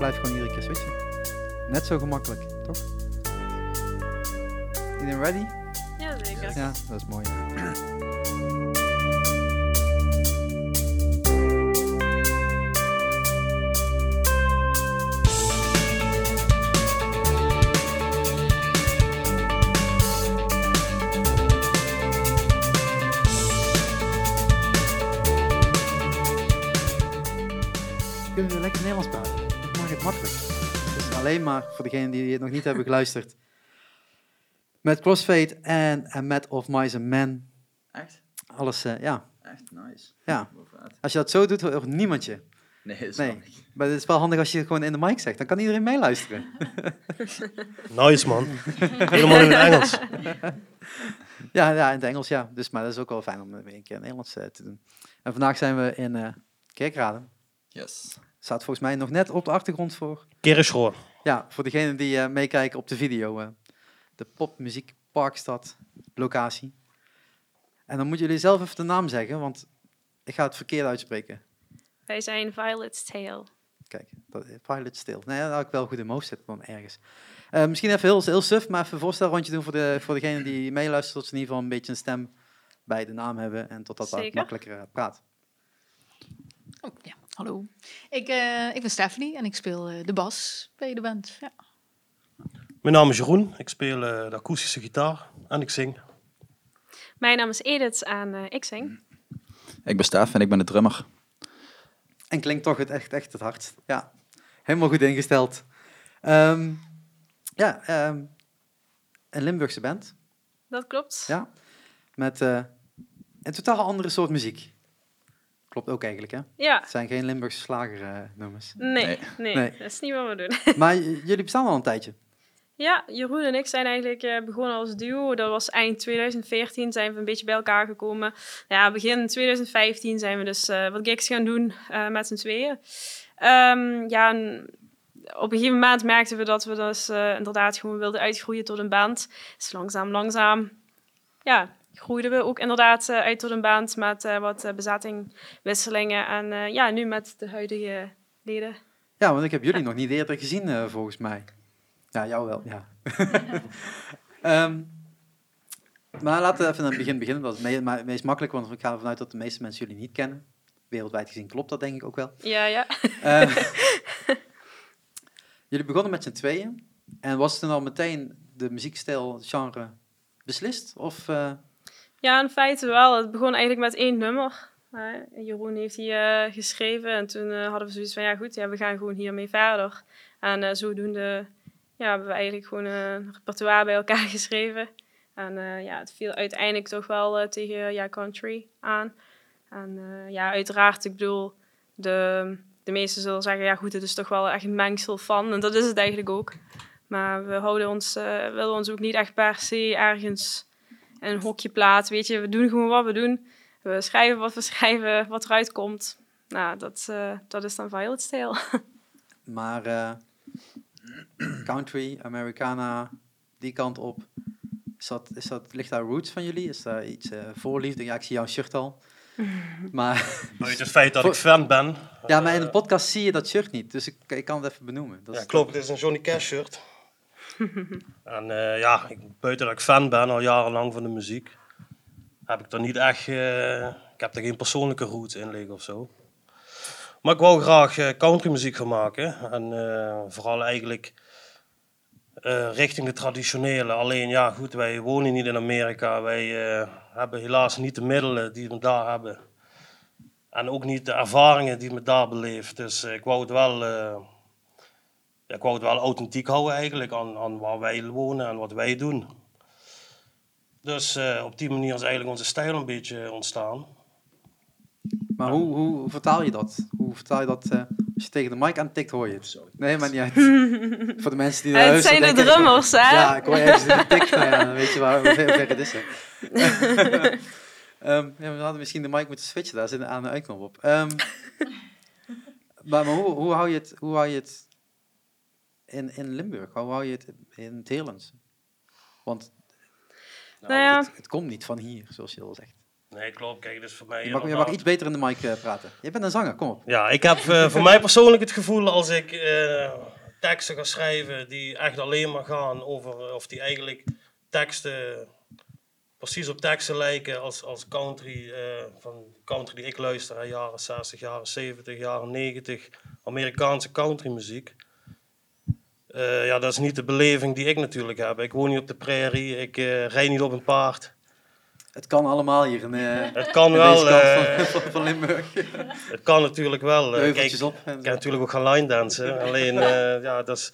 blijft gewoon iedere keer switchen. Net zo gemakkelijk, toch? Iedereen ready? Ja, zeker. Ja, dat is mooi. Kunnen we lekker Nederlands praten? Het makkelijk. Dus alleen maar voor degenen die het nog niet hebben geluisterd. Met Crossfade en A Met of Mice and Men. Echt? Alles, eh, ja. Echt nice. ja. Als je dat zo doet, hoort niemand je. Nee, dat is Nee. niet. Maar het is wel handig als je het gewoon in de mic zegt. Dan kan iedereen meeluisteren. Nice man. Helemaal in het Engels. Ja, ja, in het Engels, ja. Dus, maar dat is ook wel fijn om weer een keer in het Nederlands eh, te doen. En vandaag zijn we in eh Kerkrade. Yes. Staat volgens mij nog net op de achtergrond voor. Kerenschoor. Ja, voor degenen die eh, meekijken op de video. eh, de popmuziek Parkstad locatie. En dan moeten jullie zelf even de naam zeggen, want ik ga het verkeerd uitspreken. Wij zijn Violet's Tale. Kijk, dat, Pilot Stil. Nee, dat had ik wel goed in mijn hoofd zitten dan ergens. Eh, misschien even heel, heel suf, maar even een voorstelrondje doen voor, de, voor degene die meeluistert, tot ze in ieder geval een beetje een stem bij de naam hebben en tot dat makkelijker eh, praat. Oh, ja, hallo. Ik, eh, ik ben Stephanie en ik speel eh, de bas bij de band. Ja. Mijn naam is Jeroen. Ik speel eh, de akoestische gitaar en ik zing. Mijn naam is Edith en eh, ik zing. Ik ben Stef en ik ben de drummer. En klinkt toch het echt, echt het hardst. Ja, helemaal goed ingesteld. Ehm, ja, ehm, een Limburgse band. Dat klopt. Ja, met eh, een totaal andere soort muziek. Klopt ook eigenlijk, hè? Ja. Het zijn geen Limburgse slagernummers. Nee, Nee. nee, Nee. dat is niet wat we doen. maar jullie bestaan al een tijdje. Ja, Jeroen en ik zijn eigenlijk eh, begonnen als duo. Dat was eind 2014 zijn we een beetje bij elkaar gekomen. Ja, begin 2015 zijn we dus eh, wat gigs gaan doen eh, met z'n tweeën. Ehm, ja, en op een gegeven moment merkten we dat we dus eh, inderdaad gewoon wilden uitgroeien tot een band. Dus langzaam, langzaam, ja, groeiden we ook inderdaad eh, uit tot een band met eh, wat eh, bezettingwisselingen. En ja, nu met de huidige leden. Ja, want ik heb jullie nog niet eerder gezien, volgens mij. Ja, jou wel, ja. Ehm, maar laten we even aan het begin beginnen. Dat is het meest makkelijk, want ik ga ervan uit dat de meeste mensen jullie niet kennen. Wereldwijd gezien klopt dat denk ik ook wel. Ja, ja. Ehm, jullie begonnen met z'n tweeën. En was het dan al meteen de muziekstijl, genre beslist? Of, Ja, in feite wel. Het begon eigenlijk met één nummer. Jeroen heeft die eh, geschreven en toen eh, hadden we zoiets van, ja goed, ja, we gaan gewoon hiermee verder. En eh, zodoende ja, hebben we eigenlijk gewoon een repertoire bij elkaar geschreven. En ja, het viel uiteindelijk toch wel tegen ja, country aan. En ja, uiteraard, ik bedoel, de, de meesten zullen zeggen, ja goed, het is toch wel echt een mengsel van. En dat is het eigenlijk ook. Maar we houden ons, willen ons ook niet echt per se ergens een hokje plaatsen. Weet je, we doen gewoon wat we doen. We schrijven wat we schrijven, wat eruit komt. Nou, dat, eh, dat is dan Violet Style. maar eh, country, Americana, die kant op. Is dat, is dat, ligt daar roots van jullie? Is daar iets eh voorliefde? Ja, ik zie jouw shirt al. Maar, Buiten het feit dat ik fan ben. ja, maar in de podcast zie je dat shirt niet. Dus ik, ik kan het even benoemen. Dat Ja, klopt. Het is een Johnny Cash shirt. en eh, ja, ik, buiten dat ik fan ben al jarenlang van de muziek, heb ik er niet echt, eh, ik heb er geen persoonlijke roots in liggen of zo. Maar ik wou graag eh, countrymuziek gaan maken. En vooral eigenlijk richting de traditionele. Alleen ja, goed, wij wonen niet in Amerika. Wij hebben helaas niet de middelen die we daar hebben. En ook niet de ervaringen die we daar beleefd. Dus ik wou het wel... ja, ik wou het wel authentiek houden eigenlijk aan, aan waar wij wonen en wat wij doen. Dus eh, op die manier is eigenlijk onze stijl een beetje ontstaan. Maar hoe, hoe vertaal je dat? Hoe vertaal je dat eh, als je tegen de mic aan tikt, hoor je het? Sorry. Nee, maar niet uit. Voor de mensen die naar het zijn de drummers, hè? Ja, ik hoor ergens een tik. Nou ja, dan weet je waar, hoe ver, hoe ver het is. Ehm, ja, we hadden misschien de mic moeten switchen, daar zit een aan- en uitknop op. Ehm, maar maar hoe, hoe, hou je het, hoe hou je het in, in Limburg? Hoe hou je het in het Want Nou ja. het, het komt niet van hier, zoals je al zegt. Nee, klopt. Kijk, dus voor mij... Je mag, je mag iets beter in de mic eh, praten. Je bent een zanger, kom op. Ja, ik heb eh, voor mij persoonlijk het gevoel als ik eh, teksten ga schrijven die echt alleen maar gaan over, of die eigenlijk teksten precies op teksten lijken als, als country, eh, van country die ik luister, hè, jaren 60, jaren 70, jaren 90, Amerikaanse countrymuziek. Eh ja, dat is niet de beleving die ik natuurlijk heb. Ik woon niet op de prairie, ik eh rijd niet op een paard. Het kan allemaal hier in, eh, Het kan in wel, van, van, van Limburg. het kan natuurlijk wel. Kijk, Ik kan natuurlijk ook gaan line dansen. Alleen, ja, dat is...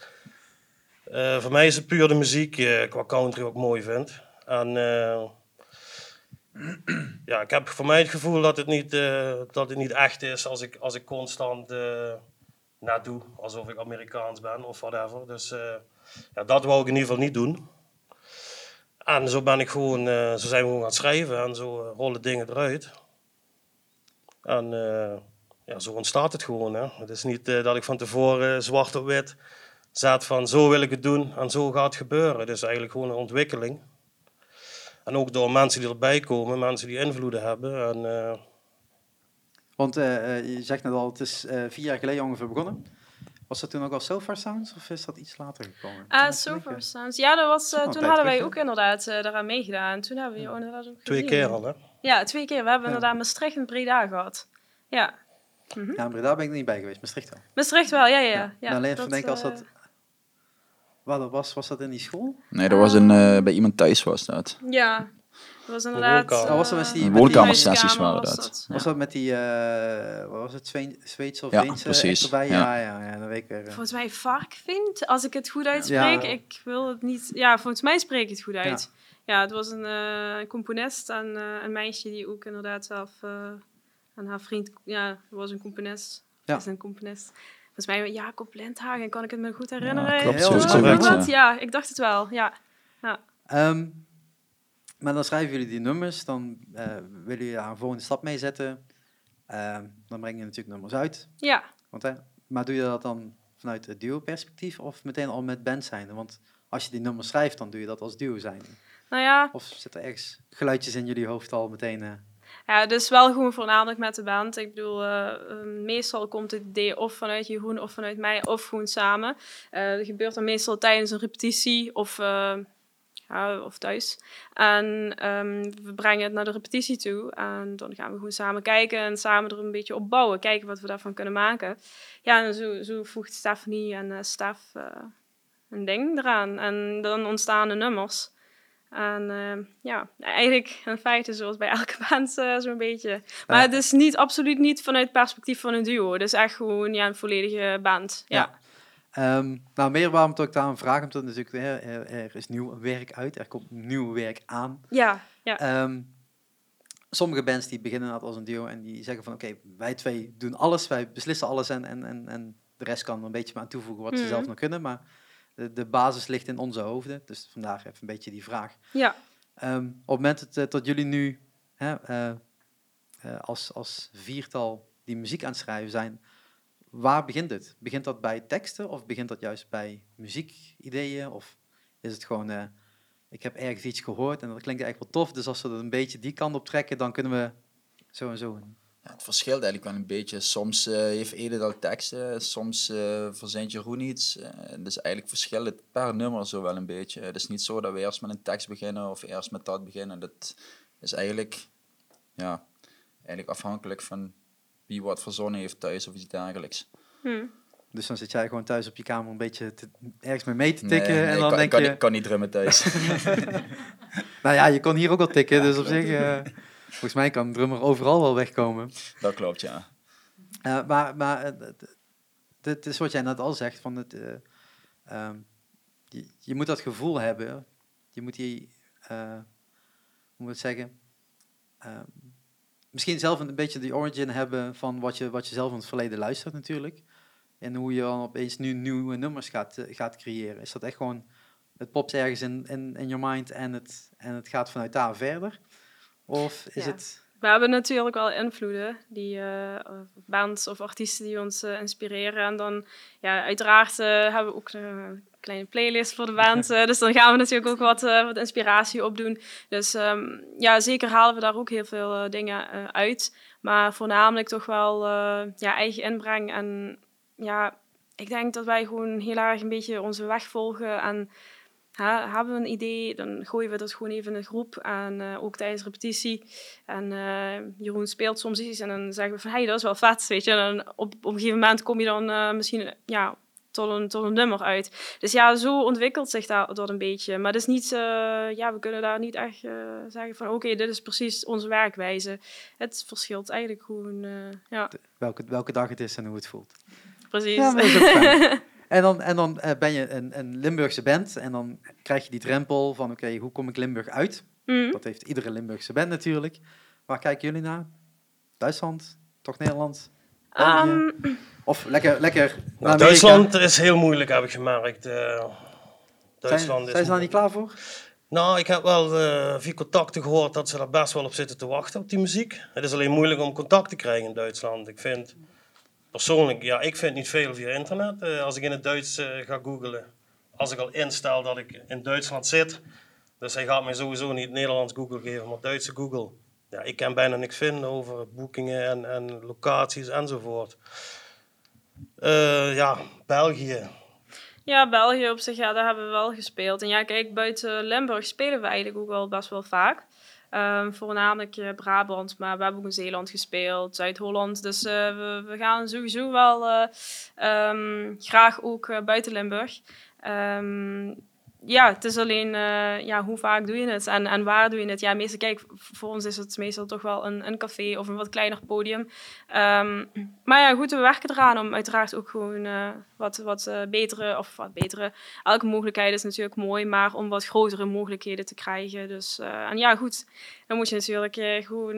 voor mij is het puur de muziek qua country ik mooi vind. En ja, ik heb voor mij het gevoel dat het niet, dat het niet echt is als ik, als ik constant net doe. Alsof ik Amerikaans ben of whatever. Dus eh, ja, dat wou ik in ieder geval niet doen. En zo ben ik gewoon, eh, zo zijn we gewoon gaan schrijven en zo eh, rollen dingen eruit. En ja, zo ontstaat het gewoon. Hè. Het is niet dat ik van tevoren zwart op wit zet van zo wil ik het doen en zo gaat het gebeuren. Het is eigenlijk gewoon een ontwikkeling. En ook door mensen die erbij komen, mensen die invloeden hebben. En, Want eh, eh, je zegt net al, het is eh, vier jaar geleden ongeveer begonnen. Was dat toen ook al Sofar Sounds of is dat iets later gekomen? Ah, far denk, sounds. Ja, dat was, toen hadden wij ook inderdaad eh, daaraan meegedaan. Toen hebben we je inderdaad ook twee keer al, hè? Ja, twee keer. We hebben Ja. inderdaad Maastricht en Breda gehad. Ja, eh, Ja, daar ben ik er niet bij geweest. Maastricht wel. Maastricht wel, ja, ja. ja. Ja. alleen even dat, denken als dat... Waar dat was, was dat in die school? Nee, dat was een, eh, bij iemand thuis was dat. Ja, dat was inderdaad... Oh, was dat met die- eh, woonkamersessies waren was dat. Was dat met die, eh, wat was het, Zweedse of Ja, Deense precies. erbij? Ja. Ja, ja, ja, dat weet ik weer. eh. Volgens mij Varkvind, als ik het goed uitspreek. Ja. Ik wil het niet... Ja, volgens mij spreek ik het goed uit. Ja, het was een componist en een meisje die ook inderdaad zelf... eh en haar vriend... Ja, was een componist. Ja. Is een componist. Volgens mij Jacob Lindhagen, kan ik het me goed herinneren? Ja, klopt. Zo, Wat? ja. Ja, ik dacht het wel. Ja, Ehm, maar dan schrijven jullie die nummers, dan eh, willen jullie daar een volgende stap mee zetten. Ehm, dan breng je natuurlijk nummers uit. ja. Want, hè, maar doe je dat dan vanuit het duo-perspectief of meteen al met band zijn? Want als je die nummers schrijft, dan doe je dat als duo zijn. Nou ja, Of zitten er ergens geluidjes in jullie hoofd al meteen? eh, Ja, dus wel gewoon voornamelijk met de band. Ik bedoel, eh, meestal komt het idee of vanuit Jeroen of vanuit mij, of gewoon samen. Eh dat gebeurt dan meestal tijdens een repetitie of, ja, of thuis. En ehm, we brengen het naar de repetitie toe. En dan gaan we gewoon samen kijken en samen er een beetje op bouwen. Kijken wat we daarvan kunnen maken. Ja, en zo, zo voegt Stephanie en Stef eh, een ding eraan. En dan ontstaan de nummers. En eh, ja, eigenlijk in feite zoals bij elke band eh, zo'n beetje. Maar Ja. het is niet, absoluut niet vanuit het perspectief van een duo. Het is echt gewoon ja, een volledige band. Ja. Ja. Ehm, nou, meer waarom ik daar een vraag omdat natuurlijk er, er is nieuw werk uit, er komt nieuw werk aan. Ja, ja. Ehm, sommige bands die beginnen als een duo en die zeggen van oké, wij twee doen alles, wij beslissen alles en, en, en, en de rest kan er een beetje maar aan toevoegen wat ze Mhm. zelf nog kunnen, maar de, de basis ligt in onze hoofden, dus vandaar even een beetje die vraag. ja. Ehm, op het moment dat, eh, dat jullie nu hè, eh, eh, als, als viertal die muziek aan het schrijven zijn, waar begint het? Begint dat bij teksten of begint dat juist bij muziekideeën? Of is het gewoon, eh, ik heb ergens iets gehoord en dat klinkt eigenlijk wel tof, dus als we dat een beetje die kant op trekken, dan kunnen we zo en zo. Ja, het verschilt eigenlijk wel een beetje. Soms eh, heeft Edith al teksten, soms eh verzint Jeroen iets. Eh, dus eigenlijk verschilt het per nummer zo wel een beetje. Het is niet zo dat we eerst met een tekst beginnen of eerst met dat beginnen. Dat is eigenlijk, ja, eigenlijk afhankelijk van wie wat verzonnen heeft thuis of iets dergelijks. Hm. Dus dan zit jij gewoon thuis op je kamer een beetje te, ergens mee mee te Nee, tikken nee, en ik dan kan, denk ik kan, je, niet- kan niet drummen thuis. nou ja, je kon hier ook al tikken, dus op zich, eh, volgens mij kan een drummer overal wel wegkomen. dat klopt, ja. Eh, maar maar dit is wat jij net al zegt, van het, eh, ehm, je, je moet dat gevoel hebben, je moet die, eh, hoe moet ik het zeggen, Ehm, misschien zelf een beetje die origin hebben van wat je, wat je zelf in het verleden luistert natuurlijk. En hoe je dan opeens nu nieuwe nummers gaat, eh, gaat creëren. Is dat echt gewoon, het popt ergens in, in, in your mind en het, en het gaat vanuit daar verder? Of is Ja. het... we hebben natuurlijk wel invloeden, die uh, bands of artiesten die ons uh, inspireren. En dan, ja, uiteraard uh, hebben we ook een kleine playlist voor de band. dus dan gaan we natuurlijk ook wat, wat inspiratie opdoen. Dus um, ja, zeker halen we daar ook heel veel dingen uit. Maar voornamelijk toch wel ja, eigen inbreng. En ja, ik denk dat wij gewoon heel erg een beetje onze weg volgen. En ha, hebben we een idee, dan gooien we dat gewoon even in de groep. En uh, ook tijdens repetitie. En uh, Jeroen speelt soms iets en dan zeggen we van, hey, dat is wel vet, weet je. En dan op, op een gegeven moment kom je dan uh, misschien, ja, tot een, tot een nummer uit. Dus ja, zo ontwikkelt zich dat, dat een beetje. Maar het is niet, ja, we kunnen daar niet echt zeggen van, oké, okay, dit is precies onze werkwijze. Het verschilt eigenlijk gewoon, ja. Welke, welke dag het is en hoe het voelt. Precies. Ja, maar En dan, en dan uh, ben je een, een, Limburgse band en dan krijg je die drempel van oké, hoe kom ik Limburg uit? Mm. Dat heeft iedere Limburgse band natuurlijk. Waar kijken jullie naar? Duitsland? Toch Nederland? Um, of lekker, lekker nou, Duitsland is heel moeilijk, heb ik gemerkt. Uh, Duitsland zijn, zijn ze daar niet klaar voor? Nou, ik heb wel uh, via contacten gehoord dat ze daar best wel op zitten te wachten op die muziek. Het is alleen moeilijk om contact te krijgen in Duitsland. Ik vind persoonlijk, ja, ik vind niet veel via internet. Uh, als ik in het Duits uh, ga googlen, als ik al instel dat ik in Duitsland zit, dus hij gaat mij sowieso niet Nederlands Google geven, maar Duitse Google. Ja, ik kan bijna niks vinden over boekingen en, en locaties enzovoort. Uh, ja, België. Ja, België op zich, ja, daar hebben we wel gespeeld. En ja, kijk, buiten Limburg spelen we eigenlijk ook wel best wel vaak. Um, voornamelijk Brabant, maar we hebben ook in Zeeland gespeeld, Zuid-Holland. Dus uh, we, gaan sowieso wel uh, um, graag ook buiten Limburg. Um, ja, het is alleen uh, ja, hoe vaak doe je het en, en waar doe je het. Ja, meestal, kijk, voor ons is het meestal toch wel een, een café of een wat kleiner podium. Um, maar ja, goed, we werken eraan om uiteraard ook gewoon uh, wat, wat uh, betere, of wat betere, elke mogelijkheid is natuurlijk mooi, maar om wat grotere mogelijkheden te krijgen. Dus, en ja, goed, dan moet je natuurlijk gewoon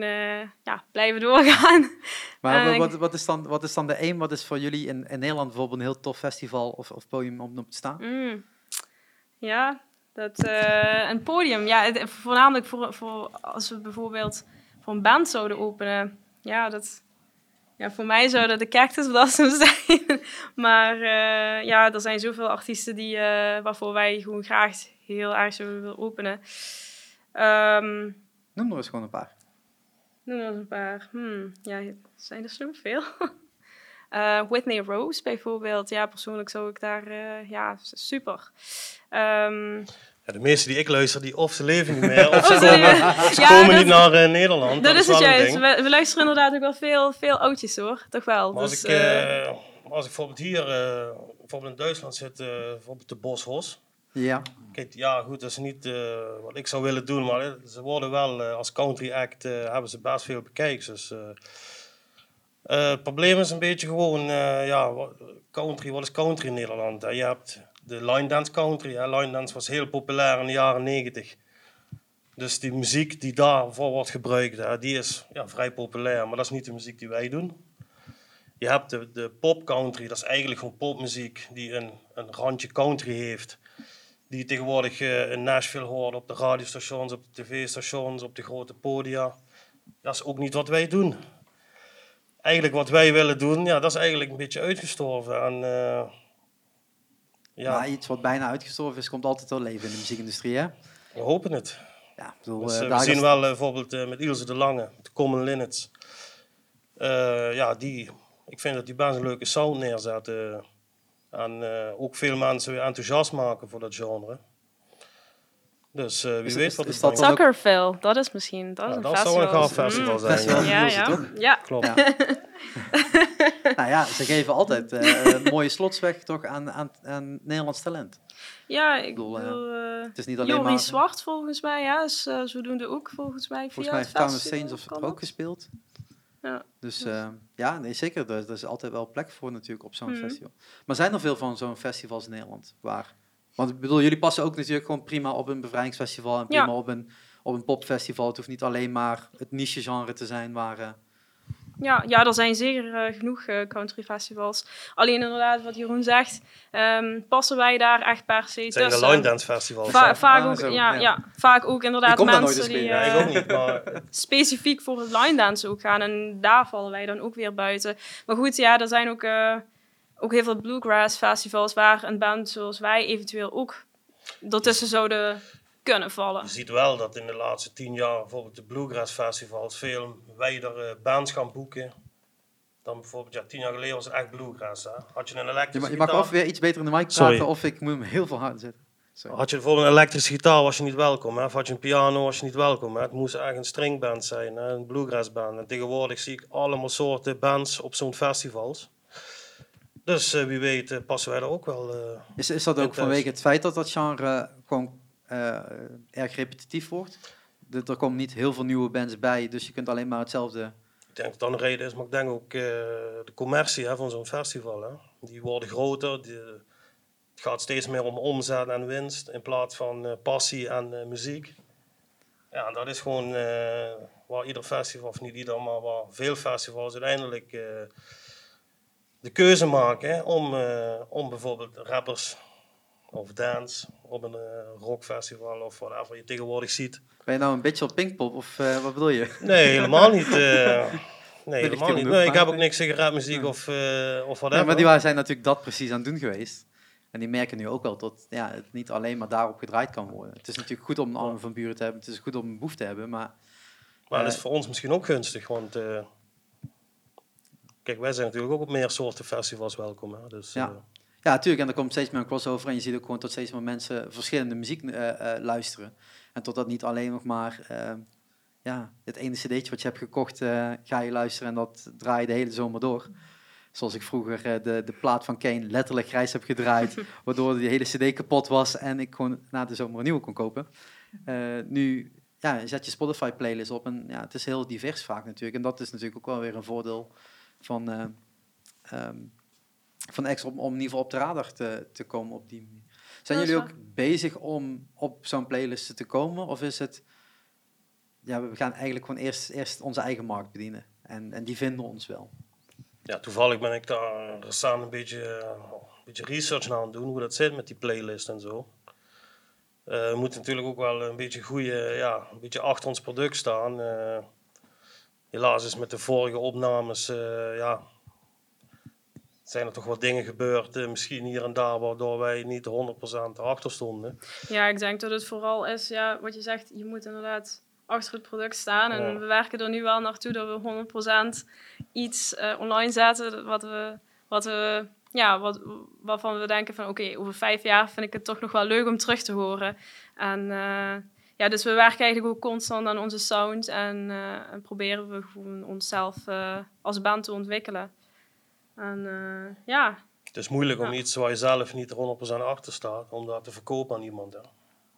ja, blijven doorgaan. Maar wat, wat, is dan, wat is dan de aim? Wat is voor jullie in, in Nederland bijvoorbeeld een heel tof festival of, of podium om op te staan? Mm. Ja, dat, uh, een podium. Ja, het, voornamelijk voor, voor als we bijvoorbeeld voor een band zouden openen. Ja, dat, ja voor mij zou dat de Cactus Blossom zijn. maar uh, ja, er zijn zoveel artiesten die, uh, waarvoor wij gewoon graag heel erg zouden willen openen. Um, Noem er eens gewoon een paar. Noem er eens een paar. Hmm, ja, zijn er zo veel? Uh, Whitney Rose bijvoorbeeld. Ja, persoonlijk zou ik daar... Uh, ja, super. Um, ja, de meeste die ik luister, die of ze leven niet meer, of ze komen, of ze ja, komen niet naar uh, Nederland. Dat, dat is het juist. We, we, luisteren inderdaad ook wel veel, veel oudjes hoor. Toch wel. Maar als, dus, ik, als ik bijvoorbeeld hier, bijvoorbeeld in Duitsland zit, bijvoorbeeld de Boshos. Ja. Kijk, ja goed, dat is niet wat ik zou willen doen, maar ze worden wel als country act, hebben ze best veel bekijks. Dus uh, het probleem is een beetje gewoon, uh, ja, country, wat is country in Nederland? Je hebt de line dance country. Line dance was heel populair in de jaren 90. Dus die muziek die daarvoor wordt gebruikt, die is ja, vrij populair. Maar dat is niet de muziek die wij doen. Je hebt de, de pop country, dat is eigenlijk gewoon popmuziek die een, een randje country heeft. Die tegenwoordig uh, in Nashville hoort op de radiostations, op de tv-stations, op de grote podia. Dat is ook niet wat wij doen eigenlijk wat wij willen doen, ja, dat is eigenlijk een beetje uitgestorven. En, uh, ja. Maar iets wat bijna uitgestorven is, komt altijd wel leven in de muziekindustrie, hè? We hopen het. Ja, bedoel, dus, uh, we zien wel bijvoorbeeld met Ilse de Lange, de Common Linnets. ja, die, ik vind dat die best een leuke sound neerzetten. en ook veel mensen weer enthousiast maken voor dat genre. Dus uh, wie is, weet wat is dat Zuckerville, dat is misschien dat, is een dat festival. zou een gaaf festival mm. zijn. Festival ja, ja. Toch? ja. Klopt. Ja. nou ja, ze geven altijd uh, een mooie slotsweg toch aan, aan, aan Nederlands talent. Ja, ik bedoel, uh, het is niet alleen Jorie maar... Zwart volgens mij, ja, is uh, zodoende ook volgens mij Volgens mij heeft Thomas Saints of het ook gespeeld. Ja. Dus uh, ja, nee, zeker. Er, er, is altijd wel plek voor natuurlijk op zo'n mm. festival. Maar zijn er veel van zo'n festivals in Nederland waar want ik bedoel, jullie passen ook natuurlijk gewoon prima op een bevrijdingsfestival en prima op, een, op een popfestival. Het hoeft niet alleen maar het niche-genre te zijn waar... Uh, Ja, ja, er zijn zeker eh, genoeg uh, country festivals. Alleen inderdaad, wat Jeroen zegt, um, passen wij daar echt per se tussen. Het zijn de line dance festivals. Va vaak, ah, ook, zo, ja, ja. ja, vaak ook inderdaad mensen die ja, ik ook niet, maar... specifiek voor het line dance ook gaan. En daar vallen wij dan ook weer buiten. Maar goed, ja, er zijn ook, uh, ook heel veel bluegrass festivals waar een band zoals wij eventueel ook ertussen zouden kunnen vallen. Je ziet wel dat in de laatste tien jaar bijvoorbeeld de Bluegrass Festivals veel wijder bands gaan boeken. Dan bijvoorbeeld, ja, tien jaar geleden was het echt Bluegrass. Hè? Had je een elektrische Je, je mag of weer iets beter in de mic praten of ik moet hem heel veel harder zetten. Sorry. Had je bijvoorbeeld een elektrische gitaar, was je niet welkom. Hè? Of had je een piano, was je niet welkom. Hè? Het moest echt een stringband zijn, hè? een bluegrass band. En tegenwoordig zie ik allemaal soorten bands op zo'n festivals. Dus uh, wie weet uh, passen wij er ook wel uh, is, is dat ook vanwege het feit dat dat genre gewoon uh, erg repetitief wordt. De, er komen niet heel veel nieuwe bands bij, dus je kunt alleen maar hetzelfde. Ik denk dat dat een reden is, maar ik denk ook de commercie hè, van zo'n festival. Hè. Die worden groter, die, het gaat steeds meer om omzet en winst in plaats van passie en muziek. Ja, dat is gewoon waar ieder festival, of niet ieder, maar waar veel festivals uiteindelijk de keuze maken om, om bijvoorbeeld rappers of dance op een uh, rockfestival of whatever je tegenwoordig ziet. Ben je nou een beetje op Pinkpop of uh, wat bedoel je? Nee, helemaal niet. Nee, helemaal niet. Nee, ik heb ook niks tegen rapmuziek of, of whatever. maar die zijn natuurlijk dat precies aan het doen geweest. En die merken nu ook wel dat ja, het niet alleen maar daarop gedraaid kan worden. Het is natuurlijk goed om een arm van buren te hebben. Het is goed om een boef te hebben, maar... Maar dat is voor ons misschien ook gunstig, want... kijk, wij zijn natuurlijk ook op meer soorten festivals welkom. Hè? Dus, ja. Ja, natuurlijk. En er komt steeds meer een crossover. En je ziet ook gewoon tot steeds meer mensen verschillende muziek uh, uh, luisteren. En tot dat niet alleen nog maar uh, ja, het ene cd'tje wat je hebt gekocht, ga je luisteren en dat draai je de hele zomer door. Zoals ik vroeger de, de plaat van Kane letterlijk grijs heb gedraaid, waardoor die hele cd kapot was en ik gewoon na de zomer een nieuwe kon kopen. nu ja, zet je Spotify playlist op en ja, het is heel divers vaak natuurlijk. En dat is natuurlijk ook wel weer een voordeel van... Um, van extra om, om in ieder geval op de radar te, te komen op die manier. Zijn jullie ook bezig om op zo'n playlist te komen? Of is het, ja, we gaan eigenlijk gewoon eerst, eerst onze eigen markt bedienen. En, en die vinden ons wel. Ja, toevallig ben ik daar staan een beetje, een beetje research naar aan het doen, hoe dat zit met die playlist en zo. Uh, we moeten natuurlijk ook wel een beetje goede, ja, een beetje achter ons product staan. Uh, helaas is met de vorige opnames, uh, ja, zijn er toch wat dingen gebeurd, uh, misschien hier en daar, waardoor wij niet 100% achter stonden. Ja, ik denk dat het vooral is, ja, wat je zegt, je moet inderdaad achter het product staan. En we werken er nu wel naartoe dat we 100% iets uh, online zetten, wat we, wat we, ja, wat, waarvan we denken van, oké, over vijf jaar vind ik het toch nog wel leuk om terug te horen. En uh, ja, dus we werken eigenlijk ook constant aan onze sound en, en proberen we gewoon onszelf als band te ontwikkelen. En uh, ja. Het is moeilijk om iets waar je zelf niet 100% achter staat, om dat te verkopen aan iemand. Hè.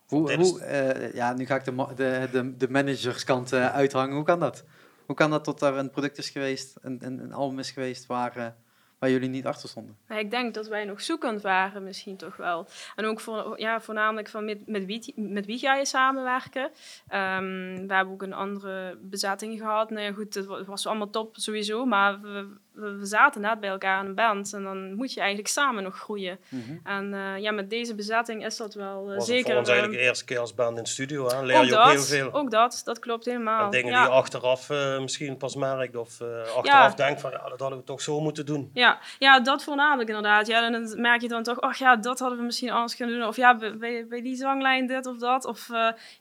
Hoe, hoe uh, ja, nu ga ik de, de, de, de managerskant uh, uithangen. Hoe kan dat? Hoe kan dat tot er een product is geweest, een, een, een album is geweest waar waar jullie niet achter stonden? ik denk dat wij nog zoekend waren, misschien toch wel. En ook voor, ja, voornamelijk van met, met, wie, met wie ga je samenwerken. Um, we hebben ook een andere bezetting gehad. Nou ja, goed, het was allemaal top sowieso, maar we, we, zaten net bij elkaar in een band. En dan moet je eigenlijk samen nog groeien. Mhm. En uh, ja, met deze bezetting is dat wel uh, was zeker... voor ons eigenlijk de eerste keer als band in de studio. Hè? Leer je ook heel veel. Ook dat, dat klopt helemaal. En dingen die je achteraf uh, misschien pas merkt of achteraf ja. denkt van ja, dat hadden we toch zo moeten doen. Ja, ja dat voornamelijk inderdaad. Ja, en dan merk je dan toch, ach ja, dat hadden we misschien anders kunnen doen. Of ja, bij, bij die zanglijn dit of dat. Of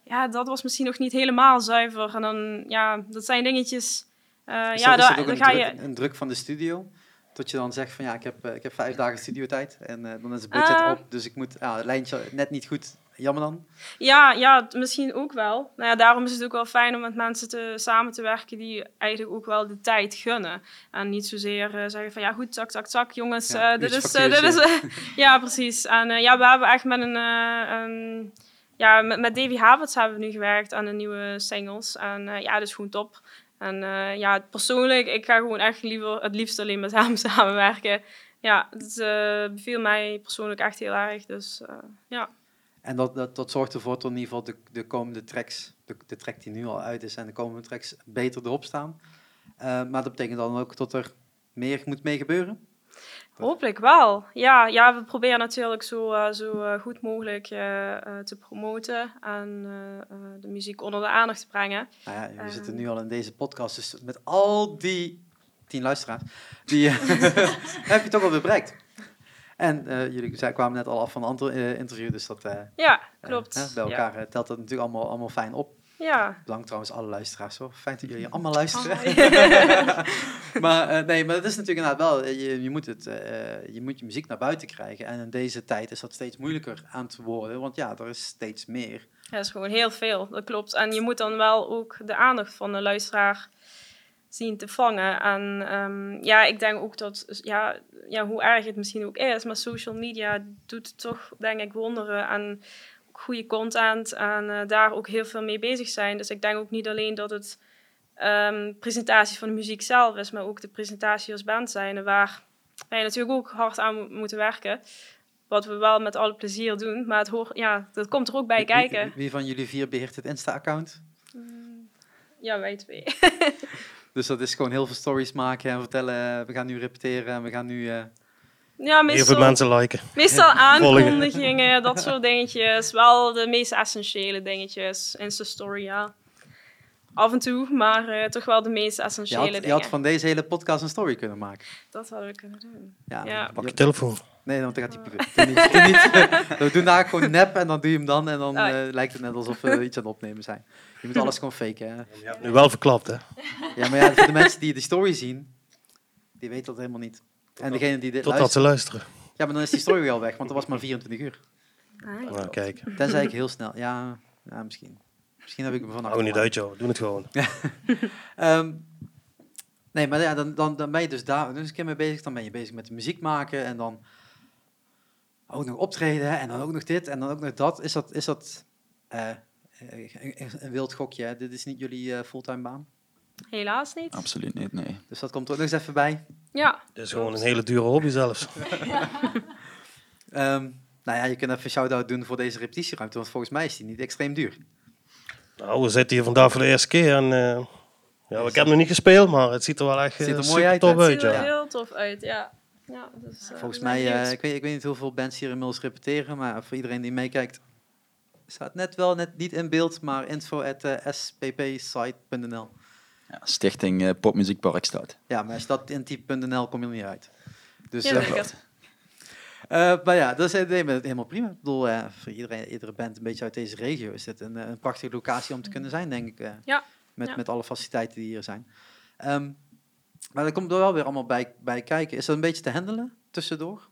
ja, dat was misschien nog niet helemaal zuiver. En dan, ja, dat zijn dingetjes uh, is ja, dat, ook een, ga druk, je... een druk van de studio? Dat je dan zegt van ja, ik heb, uh, ik heb vijf dagen studiotijd en uh, dan is het budget uh, op, dus ik moet ja, het lijntje net niet goed. Jammer dan? Ja, ja, misschien ook wel. Nou ja, daarom is het ook wel fijn om met mensen te, samen te werken die eigenlijk ook wel de tijd gunnen. En niet zozeer zeggen van ja, goed, tak, tak, tak, jongens, ja, dit is... dit is ja, precies. En ja, we hebben echt met een... een ja, met, met Davy Havertz hebben we nu gewerkt aan de nieuwe singles. En ja, dat is gewoon top. En uh, ja, persoonlijk, ik ga gewoon echt liever, het liefst alleen met hem samenwerken. Ja, het uh, beviel mij persoonlijk echt heel erg. Dus uh, ja. En dat, dat, dat zorgt ervoor dat in ieder geval de, de komende tracks, de, de track die nu al uit is en de komende tracks beter erop staan. Eh, maar dat betekent dan ook dat er meer moet mee gebeuren? Hopelijk wel. Ja, ja we proberen natuurlijk zo, eh, zo eh, goed mogelijk eh, te promoten en de muziek onder de aandacht te brengen. Nou ja, we Ehm. zitten nu al in deze podcast, dus met al die tien luisteraars, die heb je toch al bereikt. En jullie zij kwamen net al af van een ander interview, dus dat Ja, klopt. bij elkaar telt dat natuurlijk allemaal, allemaal fijn op. Ja. Bedankt trouwens alle luisteraars hoor. Fijn dat jullie allemaal luisteren. Oh. maar eh, nee, maar het is natuurlijk inderdaad wel, eh, je, je, moet het, eh, je moet je muziek naar buiten krijgen. En in deze tijd is dat steeds moeilijker aan te worden, want ja, er is steeds meer. Ja, dat is gewoon heel veel, dat klopt. En je moet dan wel ook de aandacht van de luisteraar zien te vangen. En ehm, ja, ik denk ook dat, ja, ja, hoe erg het misschien ook is, maar social media doet toch, denk ik, wonderen en goede content en eh, daar ook heel veel mee bezig zijn. Dus ik denk ook niet alleen dat het ehm, presentatie van de muziek zelf is, maar ook de presentatie als band zijn, waar wij natuurlijk ook hard aan mo- moeten werken. Wat we wel met alle plezier doen, maar het hoort, ja, dat komt er ook bij Wie- kijken. Wie, wie van jullie vier beheert het Insta-account? Ja, wij twee. Dus dat is gewoon heel veel stories maken en vertellen, we gaan nu repeteren en we gaan nu... eh, Ja, Heel veel meestal, mensen liken. meestal aankondigingen, dat soort dingetjes. Wel de meest essentiële dingetjes. Insta-story, ja. Af en toe, maar eh, toch wel de meest je, essentiële had, je dingen. had van deze hele podcast een story kunnen maken. Dat hadden we kunnen doen. Ja, Ja. Pak je telefoon. Nee, want dan gaat hij niet, doe niet. We doen daar gewoon nep en dan doe je hem dan en dan Oh. eh, lijkt het net alsof we iets aan het opnemen zijn. Je moet alles gewoon faken. Hè? Je hebt nu wel verklapt, hè? Ja, maar ja, voor de mensen die de story zien, die weten dat helemaal niet. En degene die dit Totdat ze luisteren, luisteren. ja, maar dan is die story al weg, want dat was maar 24 uur. Ah, ja. Nou, kijk. Tenzij ik heel snel, ja, ja misschien. Misschien heb ik me van Hou niet uit, joh. Doe het gewoon. Ehm, nee, maar ja, dan, dan, dan ben je dus daar dus een keer mee bezig. Dan ben je bezig met de muziek maken en dan ook nog optreden en dan ook nog dit en dan ook nog dat. Is dat, is dat eh, een, een wild gokje? Hè? Dit is niet jullie eh, fulltime baan. Helaas niet. Absoluut niet, nee. Dus dat komt er ook nog eens even bij. Ja, Het is gewoon een hele dure hobby zelfs. Ehm, nou ja, je kunt even een shout-out doen voor deze repetitieruimte, want volgens mij is die niet extreem duur. Nou, we zitten hier vandaag voor de eerste keer en... eh, ja, ik heb nog niet gespeeld, maar het ziet er wel echt Ziet er eh, mooi uit, top hè? het uit, ziet er ja. heel tof uit, ja. ja dus, eh, Volgens mij, eh, ik, weet, ik weet niet hoeveel bands hier inmiddels repeteren, maar voor iedereen die meekijkt, staat net wel net niet in beeld, maar info at eh, sppsite.nl. Ja, Stichting eh, Popmuziek Parkstad. Ja, maar als dat in type.nl kom je er niet uit. Dus, Ja, eh, maar ja, dat is nee, helemaal prima. Ik bedoel, eh, voor iedereen, iedere band een beetje uit deze regio is dit een, een prachtige locatie om te kunnen zijn, denk ik. eh, Ja, Met, ja. met alle faciliteiten die hier zijn. Ehm, maar er komt er wel weer allemaal bij, bij kijken. Is dat een beetje te handelen tussendoor?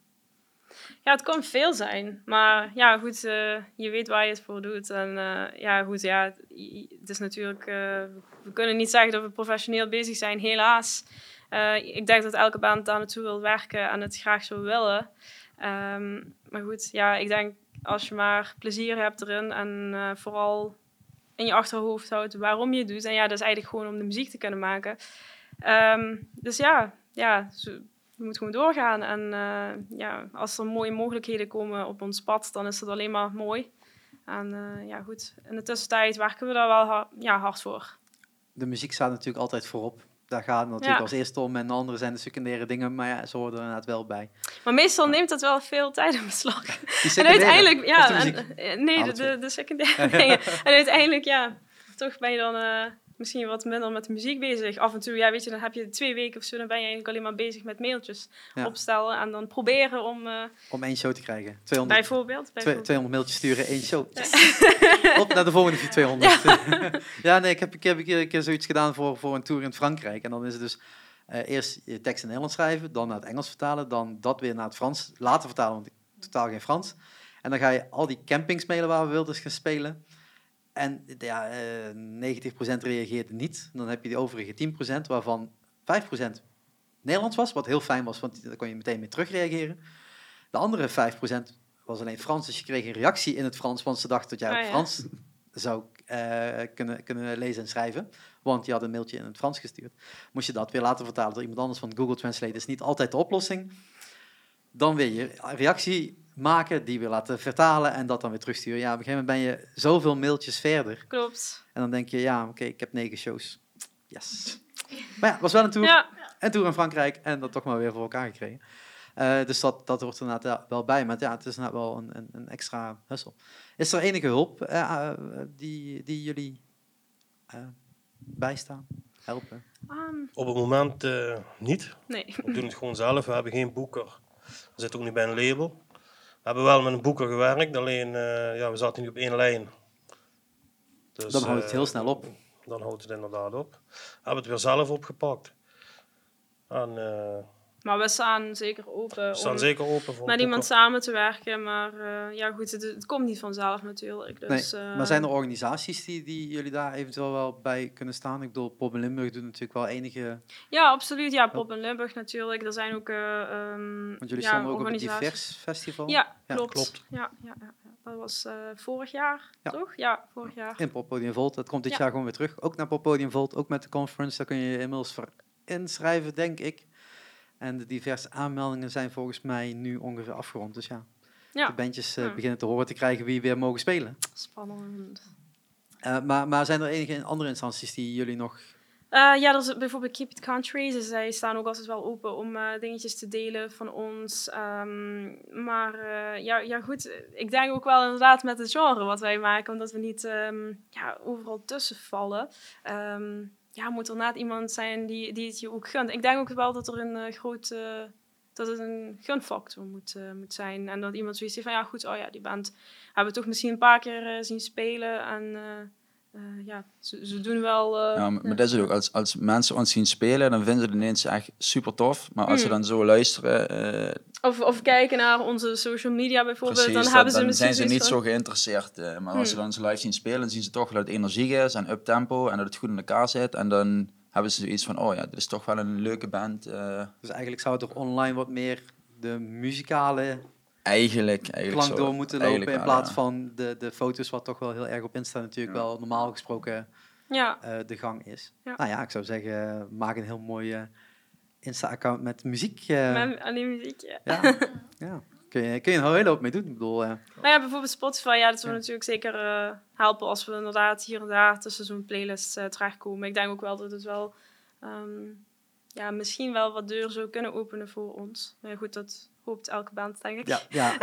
Ja, het kan veel zijn. Maar ja, goed, eh, je weet waar je het voor doet. En eh, ja, goed, ja, het- is natuurlijk... eh, we kunnen niet zeggen dat we professioneel bezig zijn, helaas. Ik denk dat elke band daar naartoe wil werken en het graag zou willen. Ehm, maar goed, ja, ik denk als je maar plezier hebt erin en vooral in je achterhoofd houdt waarom je het doet. En ja, dat is eigenlijk gewoon om de muziek te kunnen maken. Ehm, dus ja, ja we moeten gewoon doorgaan. En eh, ja, als er mooie mogelijkheden komen op ons pad, dan is dat alleen maar mooi. En eh, ja, goed. In de tussentijd werken we daar wel ha- ja, hard voor. De muziek staat natuurlijk altijd voorop. Daar gaat het natuurlijk Ja. als eerste om en de andere zijn de secundaire dingen. Maar ja, ze horen er inderdaad wel bij. Maar meestal neemt dat wel veel tijd in beslag. En uiteindelijk, ja, en, eh, nee, de, twee. de, de secundaire dingen. En uiteindelijk, ja, toch ben je dan misschien wat minder met de muziek bezig. Af en toe, ja, weet je, dan heb je twee weken of zo, dan ben je eigenlijk alleen maar bezig met mailtjes Ja. opstellen. En dan proberen om, eh, Om één show te krijgen. 200, bijvoorbeeld, bijvoorbeeld 200 mailtjes sturen, één show. Op naar de volgende 200. Ja, nee, ik heb, ik heb een keer, keer zoiets gedaan voor, voor een tour in Frankrijk. En dan is het dus eh, eerst je tekst in Nederlands schrijven, dan naar het Engels vertalen, dan dat weer naar het Frans laten vertalen, want ik totaal geen Frans. En dan ga je al die campings mailen waar we wilden gaan spelen. En ja, eh 90% reageerde niet. Dan heb je die overige 10%, waarvan 5% Nederlands was, wat heel fijn was, want daar kon je meteen mee terugreageren. De andere 5% was alleen Frans, dus je kreeg een reactie in het Frans, want ze dachten dat jij ook ja. Frans zou eh, kunnen, kunnen lezen en schrijven. Want je had een mailtje in het Frans gestuurd. Moest je dat weer laten vertalen door iemand anders, want Google Translate is niet altijd de oplossing. Dan weer je reactie maken, die weer laten vertalen en dat dan weer terugsturen. Ja, op een gegeven moment ben je zoveel mailtjes verder. Klopt. En dan denk je, ja, oké, ik heb negen shows. Yes. Maar ja, het was wel een tour. Ja, En tour in Frankrijk. En dat toch maar weer voor elkaar gekregen. Eh, dus dat, dat hoort er inderdaad ja, wel bij. Maar ja, het is inderdaad wel een, een, een extra hustle. Is er enige hulp eh, eh, die, die jullie eh, bijstaan? Helpen? Ehm, Op het moment eh, niet. nee. We doen het gewoon zelf. We hebben geen boeker. We zitten ook niet bij een label. We hebben wel met een boeker gewerkt, alleen eh, ja, we zaten niet op één lijn. Dus, Dan houdt het eh, heel snel op. Dan houdt het inderdaad op. We hebben het weer zelf opgepakt. En eh, Maar we staan zeker open we staan om zeker open voor met iemand samen te werken. Maar eh, ja, goed, het, het komt niet vanzelf natuurlijk. Dus, nee. eh, maar zijn er organisaties die, die jullie daar eventueel wel bij kunnen staan? Ik bedoel, Pop in Limburg doet natuurlijk wel enige... Ja, absoluut. Ja, Pop in Limburg natuurlijk. Er zijn ook eh ehm, Want jullie ja, stonden ook op het. Divers Festival. Ja, Ja, klopt. klopt. Ja, ja, ja, ja. Dat was eh, vorig jaar, Ja. toch? Ja, vorig jaar. In Poppodium Volt. Dat komt dit Ja. jaar gewoon weer terug. Ook naar Poppodium Volt. Ook met de conference. Daar kun je je inmiddels voor inschrijven, denk ik. En de diverse aanmeldingen zijn volgens mij nu ongeveer afgerond. Dus ja, Ja. de bandjes eh, Ja. beginnen te horen te krijgen wie weer mogen spelen. Spannend. Eh, maar, maar zijn er enige andere instanties die jullie nog... Eh, ja, er is bijvoorbeeld Keep It Country. Dus zij staan ook altijd wel open om eh, dingetjes te delen van ons. Ehm, maar eh, ja, ja, goed. Ik denk ook wel inderdaad met het genre wat wij maken. Omdat we niet ehm, ja, overal tussen vallen. Ehm, ja, moet er net iemand zijn die, die het je ook gunt. Ik denk ook wel dat er een groot... Uh, dat het een gunfactor moet, uh, moet zijn. En dat iemand zoiets heeft van... Ja, goed, oh ja, die band hebben we toch misschien een paar keer uh, zien spelen. En... ja, ze, ze, doen wel. Uh, ja, maar, maar dat is het ook. Als, als mensen ons zien spelen, dan vinden ze het ineens echt super tof. Maar als mm. ze dan zo luisteren. Uh, of, of kijken naar onze social media bijvoorbeeld, precies, dan hebben ze dan zijn ze niet van... zo geïnteresseerd. Uh, maar als ze dan ze live zien spelen, dan zien ze toch wel dat het energiek is en up tempo en dat het goed in elkaar zit. En dan hebben ze zoiets van: oh ja, dit is toch wel een leuke band. eh. Dus eigenlijk zou het toch online wat meer de muzikale Eigenlijk, eigenlijk zo. door moeten lopen in plaats van de, de foto's, wat toch wel heel erg op Insta natuurlijk ja. wel normaal gesproken ja. uh, de gang is. Ja. Nou ja, ik zou zeggen, maak een heel mooi uh, Insta-account met muziek. Uh, met alleen muziek, ja. ja. ja. Kun, je, kun je een hele hoop mee doen. Ik bedoel, nou ja, bijvoorbeeld Spotify, ja, dat zou natuurlijk zeker uh, helpen als we inderdaad hier en daar tussen zo'n playlist uh, terechtkomen. Ik denk ook wel dat het wel, um, ja, misschien wel wat deuren zou kunnen openen voor ons. Maar goed, dat hoopt elke band, denk ik. Ja,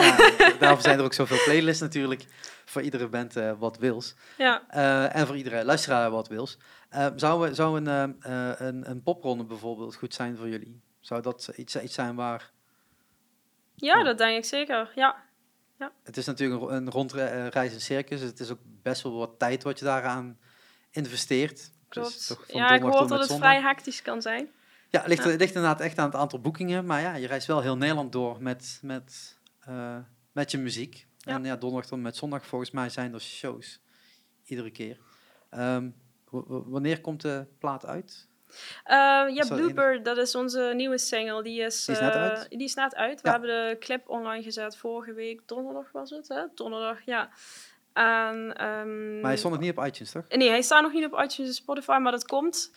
ja, zijn er ook zoveel playlists natuurlijk. Voor iedere band uh, wat wils. Ja. Uh, en voor iedere luisteraar wat wils. Uh, zou zou een, een, een popronde bijvoorbeeld goed zijn voor jullie? Zou dat iets, iets zijn waar... Ja, dat denk ik zeker, ja. ja. Het is natuurlijk een, een rondreizend circus. Het is ook best wel wat tijd wat je daaraan investeert. Klopt. Dus toch ja, ik hoor dat het zondag. vrij hectisch kan zijn. Ja, het ligt, ja. ligt inderdaad echt aan het aantal boekingen. Maar ja, je reist wel heel Nederland door met, met, uh, met je muziek. Ja. En ja, donderdag tot met zondag volgens mij zijn er shows. Iedere keer. Um, wanneer komt de plaat uit? Uh, ja, Blooper, dat is onze nieuwe single. Die is, die is net uit? Uh, die is net uit. We ja. hebben de clip online gezet vorige week. Donderdag was het, hè? Donderdag, ja. En, um, maar hij stond nog niet op iTunes, toch? Nee, hij staat nog niet op iTunes en Spotify, maar dat komt. Uh,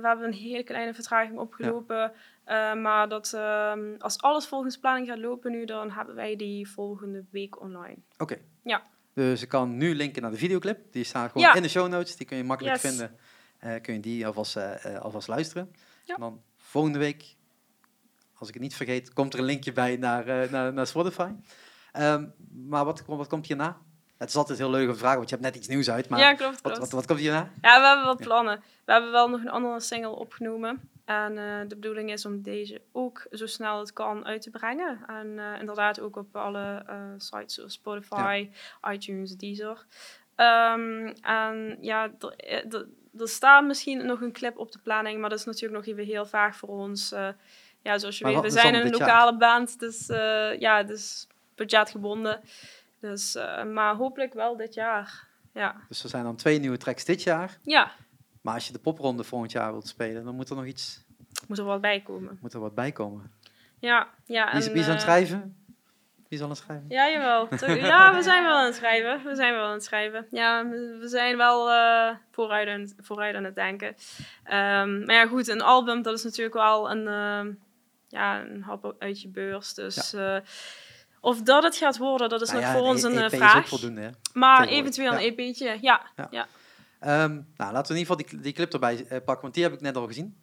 we hebben een hele kleine vertraging opgelopen. Ja. Uh, maar dat, uh, als alles volgens planning gaat lopen nu, dan hebben wij die volgende week online. Oké. Okay. Ja. Dus ik kan nu linken naar de videoclip. Die staat gewoon ja. in de show notes. Die kun je makkelijk yes. vinden. Uh, kun je die alvast, alvast luisteren. Ja. En dan volgende week, als ik het niet vergeet, komt er een linkje bij naar, naar, naar Spotify. Um, maar wat, wat komt hierna? Het is altijd heel leuk om te vragen, want je hebt net iets nieuws uit. Maar ja, klopt, wat, klopt. Wat, wat, komt hierna? Ja, we hebben wat plannen. We hebben wel nog een andere single opgenomen. En uh, de bedoeling is om deze ook zo snel het kan uit te brengen. En uh, inderdaad ook op alle uh, sites zoals Spotify, ja. iTunes, Deezer. Um, en ja, er staat misschien nog een clip op de planning, maar dat is natuurlijk nog even heel vaag voor ons. Ja, zoals je maar weet, we zijn een lokale band, dus ja, dus budgetgebonden. Dus, uh, maar hopelijk wel dit jaar. Ja. Dus er zijn dan twee nieuwe tracks dit jaar. Ja. Maar als je de popronde volgend jaar wilt spelen, dan moet er nog iets... Moet er wat bij komen. Moet er wat bij komen. Ja. ja wie, en, wie is aan het schrijven? Wie is aan het schrijven? Ja, jawel. ja, we zijn wel aan het schrijven. We zijn wel aan het schrijven. Ja, we zijn wel uh, vooruit, aan, vooruit aan het denken. Um, maar ja, goed, een album, dat is natuurlijk wel een, uh, ja, een hap uit je beurs. Dus... Ja. Of dat het gaat worden, dat is nou nog ja, voor ons een, EP vraag. Is voldoende? Maar eventueel een EP'tje, ja. ja. Um, nou, laten we in ieder geval die, die clip erbij uh, pakken, want die heb ik net al gezien.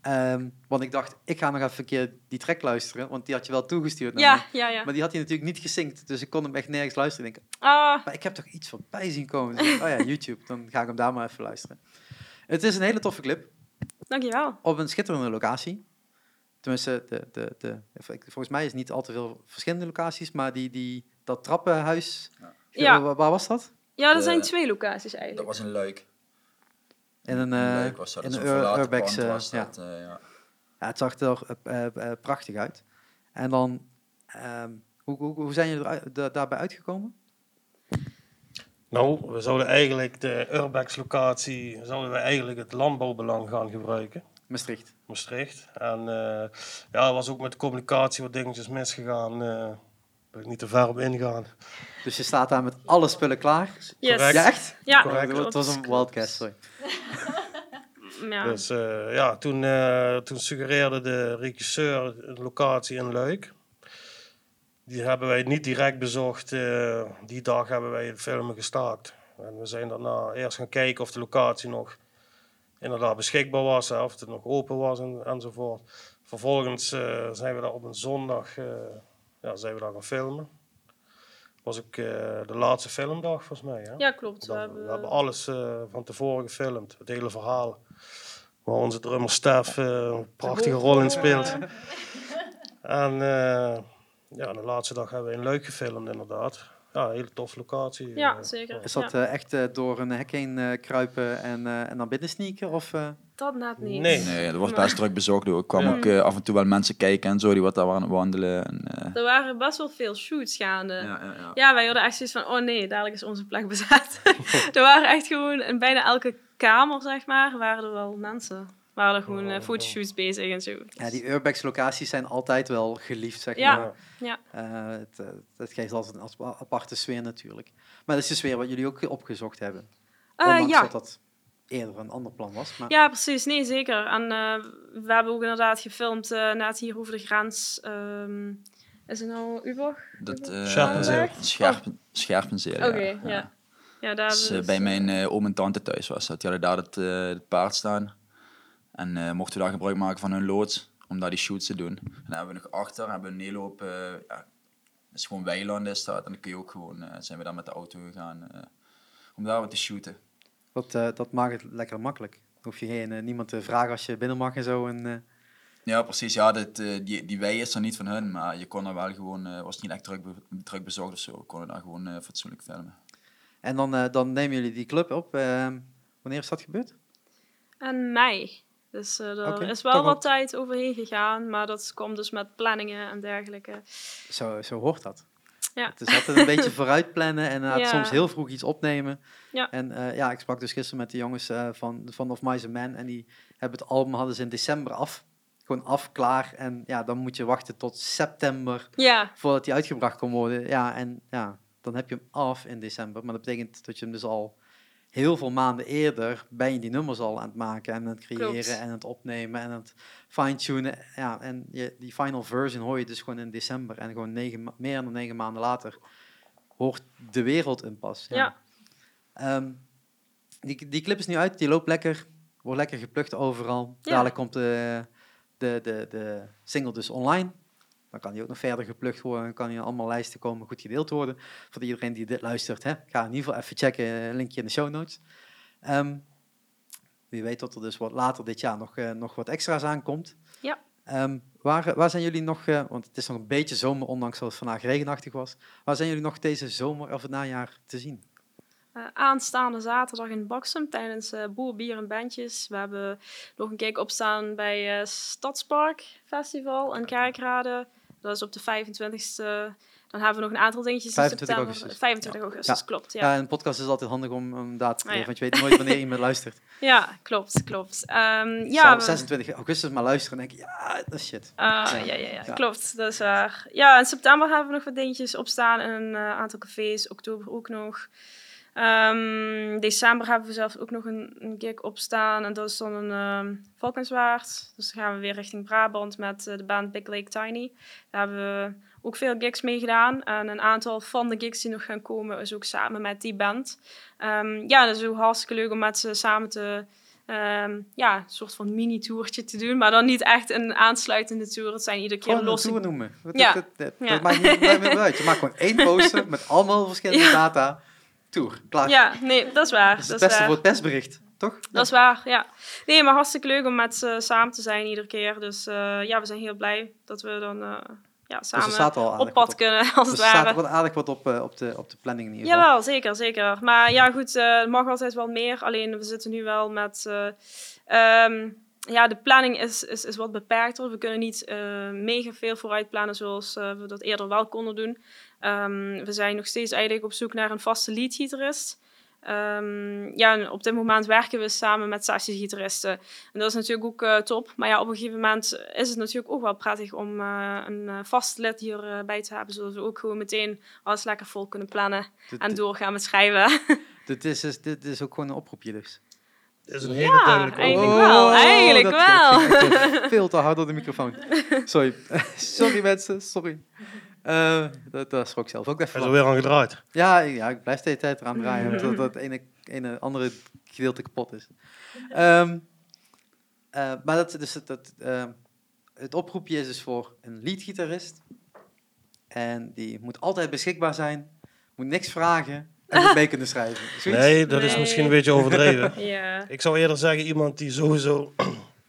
Ehm, want ik dacht, ik ga nog even een keer die track luisteren, want die had je wel toegestuurd naar Ja, ja, ja. Maar die had hij natuurlijk niet gesynct, dus ik kon hem echt nergens luisteren. Ik denk, Ah, maar ik heb toch iets voorbij zien komen. Dus oh ja, YouTube, dan ga ik hem daar maar even luisteren. Het is een hele toffe clip dankjewel. op een schitterende locatie. Tenminste, de, de, de, volgens mij is het niet al te veel verschillende locaties, maar die, die, dat trappenhuis, Ja. waar, waar was dat? Ja, er De- zijn twee locaties Dat eigenlijk. was een leuk. In een, eh, leuk was dat. in een ur- urbex, eh, ja. dat. eh, ja. Ja, het zag er eh, eh, eh, prachtig uit. En dan, ehm, hoe, hoe, hoe zijn jullie da- daarbij uitgekomen? Nou, we zouden eigenlijk de Urbex-locatie, zouden we eigenlijk het landbouwbelang gaan gebruiken. Maastricht. Maastricht. En eh, ja, er was ook met de communicatie wat dingetjes misgegaan. eh daar wil ik niet te ver op ingaan. Dus je staat daar met alle spullen klaar. Yes. Correct. Ja, echt? Ja, Correct. het was een wildcast, sorry. Ja. Dus eh, ja, toen, eh, toen suggereerde de regisseur een locatie in Luik. Die hebben wij niet direct bezocht. eh, die dag hebben wij het filmen gestaakt. En we zijn daarna eerst gaan kijken of de locatie nog inderdaad beschikbaar was. Of het nog open was en, enzovoort. Vervolgens eh, zijn we daar op een zondag eh, ja, zijn we daar gaan filmen. Was ook eh, de laatste filmdag volgens mij. Hè? ja, klopt. We hebben, we hebben alles van tevoren gefilmd, het hele verhaal. Waar onze drummer Stef een prachtige rol in speelt. En ja, de laatste dag hebben we in Leuk gefilmd inderdaad. Ja, een hele toffe locatie. Ja, Eh, zeker. Is dat Ja. eh, echt eh, door een hek heen kruipen en, eh, en dan binnen sneaken? Of, eh, Dat net niet. Nee. Nee, dat was Maar- best druk bezocht. Er kwamen Ja. ook af en toe wel mensen kijken en zo, die wat daar waren wandelen. En, eh, Er waren best wel veel shoots gaande. ja, ja, ja. Ja, wij hadden echt zoiets van, oh nee, dadelijk is onze plek bezet. er waren echt gewoon, in bijna elke kamer, zeg maar, waren er wel mensen. Waren er gewoon eh, fotoshoots bezig en zo. ja, die urbex locaties zijn altijd wel geliefd, zeg Ja. maar. Ja. Eh, het, eh, het geeft altijd een aparte sfeer natuurlijk. Maar dat is de sfeer wat jullie ook opgezocht hebben. Eh, ja. dat dat eerder een ander plan was. Maar ja, precies. Nee, zeker. En eh, we hebben ook inderdaad gefilmd eh net hier over de grens. ehm, is het nou Ubach? Dat, eh, Scherpenzeel. Scherpen, Scherpenzeel, Oké, ja. ja. Ja, daar Dus, bij mijn eh, oom en tante thuis was dat. Die hadden daar het, eh, het paard staan. En eh, mochten we daar gebruik maken van hun loods om daar die shoots te doen. En dan hebben we nog achter hebben we een hele hoop, eh, ja, het is gewoon weilanden is dat. En dan kun je ook gewoon, eh, zijn we daar met de auto gegaan eh, om daar wat te shooten. dat, eh, dat maakt het lekker makkelijk. Dan hoef je geen, niemand te vragen als je binnen mag en zo. En, eh, Ja, precies. Ja, dit, die, die wei is er niet van hun, maar je kon er wel gewoon, eh was niet echt druk, be- druk bezorgd of zo. We konden daar gewoon eh, fatsoenlijk filmen. en dan, eh, dan nemen jullie die club op. Ehm, wanneer is dat gebeurd? En mei. Dus eh, er is wel wat tijd overheen gegaan, maar dat komt dus met planningen en dergelijke. Zo, zo hoort dat. Ja. Het is altijd een beetje vooruit plannen en Ja. soms heel vroeg iets opnemen. Ja. En eh, ja, ik sprak dus gisteren met de jongens eh, van, van Of Mice and Men en die hebben het album hadden ze in december af. Gewoon af, klaar. En ja, dan moet je wachten tot september Ja, voordat die uitgebracht kan worden. Ja, en ja, dan heb je hem af in december. Maar dat betekent dat je hem dus al heel veel maanden eerder ben je die nummers al aan het maken en aan het creëren Klopt. en aan het opnemen en aan het fine-tunen. Ja, en je, die final version hoor je dus gewoon in december en gewoon negen, meer dan negen maanden later hoort de wereld in pas. Ja. Ja. Ehm, die, die clip is nu uit, die loopt lekker, wordt lekker geplukt overal. Ja. Dadelijk komt de, de, de, de single dus online. Dan kan die ook nog verder geplukt worden. Dan kan in allemaal lijsten komen, goed gedeeld worden. Voor iedereen die dit luistert, hè, ga in ieder geval even checken. eh, Linkje in de show notes. Ehm, wie weet dat er dus wat later dit jaar nog, eh, nog wat extra's aankomt. Ja. Ehm, waar, waar zijn jullie nog, eh, want het is nog een beetje zomer, ondanks dat het vandaag regenachtig was. Waar zijn jullie nog deze zomer of het najaar te zien? Eh, aanstaande zaterdag in Baksum tijdens eh Boer, Bier en Bandjes. We hebben nog een keer opstaan bij eh, Stadspark Festival in Kerkrade. Dat is op de 25e. Dan hebben we nog een aantal dingetjes 25 in september. augustus. 25 augustus, Ja. klopt. Ja. Ja, een podcast is altijd handig om een datum te Ah, geven, want je weet nooit wanneer iemand luistert. ja klopt, klopt. Ehm, Ja, ja, we- 26 augustus maar luisteren en denk je, ja, dat is shit. Ah, Ja. ja, ja, klopt. Dat is waar. Ja, in september hebben we nog wat dingetjes opstaan een eh, aantal cafés. Oktober ook nog. Ehm, december hebben we zelfs ook nog een, een gig opstaan. En dat is dan een ehm Valkenswaard. Dus dan gaan we weer richting Brabant met eh, de band Big Lake Tiny. Daar hebben we ook veel gigs mee gedaan. En een aantal van de gigs die nog gaan komen is ook samen met die band. Ehm, ja, dat is ook hartstikke leuk om met ze samen te, ja, een soort van mini-toertje te doen. Maar dan niet echt een aansluitende tour. Het zijn iedere keer Gewoon een losse... tour noemen. Dat, Ja. dat, dat, dat Ja. maakt niet, maakt niet uit. Je maakt gewoon één poster met allemaal verschillende Ja. data. Tour, klaar. Ja, nee, dat is waar. dat is dat het is beste waar. voor het persbericht, toch? Dat is waar, ja. Nee, maar hartstikke leuk om met ze samen te zijn iedere keer. Dus eh, ja, we zijn heel blij dat we dan eh, ja, Dus samen al op pad kunnen, als Dus het er staat ware. wat aardig wat op, eh, op, de, op de planning in ieder geval. Jawel, zeker, zeker. Maar ja, goed, er mag altijd wel meer. Alleen we zitten nu wel met... eh, ehm, ja, de planning is, is, is wat beperkter. We kunnen niet eh, mega veel vooruit plannen zoals eh, we dat eerder wel konden doen. Ehm, we zijn nog steeds eigenlijk op zoek naar een vaste leadgitarist. Ehm, ja, op dit moment werken we samen met sessiegitaristen. En dat is natuurlijk ook eh, top. Maar ja, op een gegeven moment is het natuurlijk ook wel prettig om een vast lid hierbij bij te hebben. Zodat we ook gewoon meteen alles lekker vol kunnen plannen en doorgaan met schrijven. dit is, is- dit is ook gewoon een oproepje dus. Dat is een hele Ja, duidelijke eigenlijk wel, eigenlijk dat- wel. dat veel te hard door de microfoon. Sorry. sorry mensen, sorry. Eh dat, dat schrok ik zelf ook Hij even is van. alweer aan gedraaid. Ja, ik- ja, ik blijf de hele tijd eraan draaien, omdat dat ene, ene andere gedeelte kapot is. Ehm, eh, maar dat, dus het, dat, ehm, het oproepje is dus voor een leadgitarist. En die moet altijd beschikbaar zijn, moet niks vragen en moet mee kunnen schrijven. Zoiets? Nee, dat is misschien een beetje overdreven. Ja. Ik zou eerder zeggen iemand die sowieso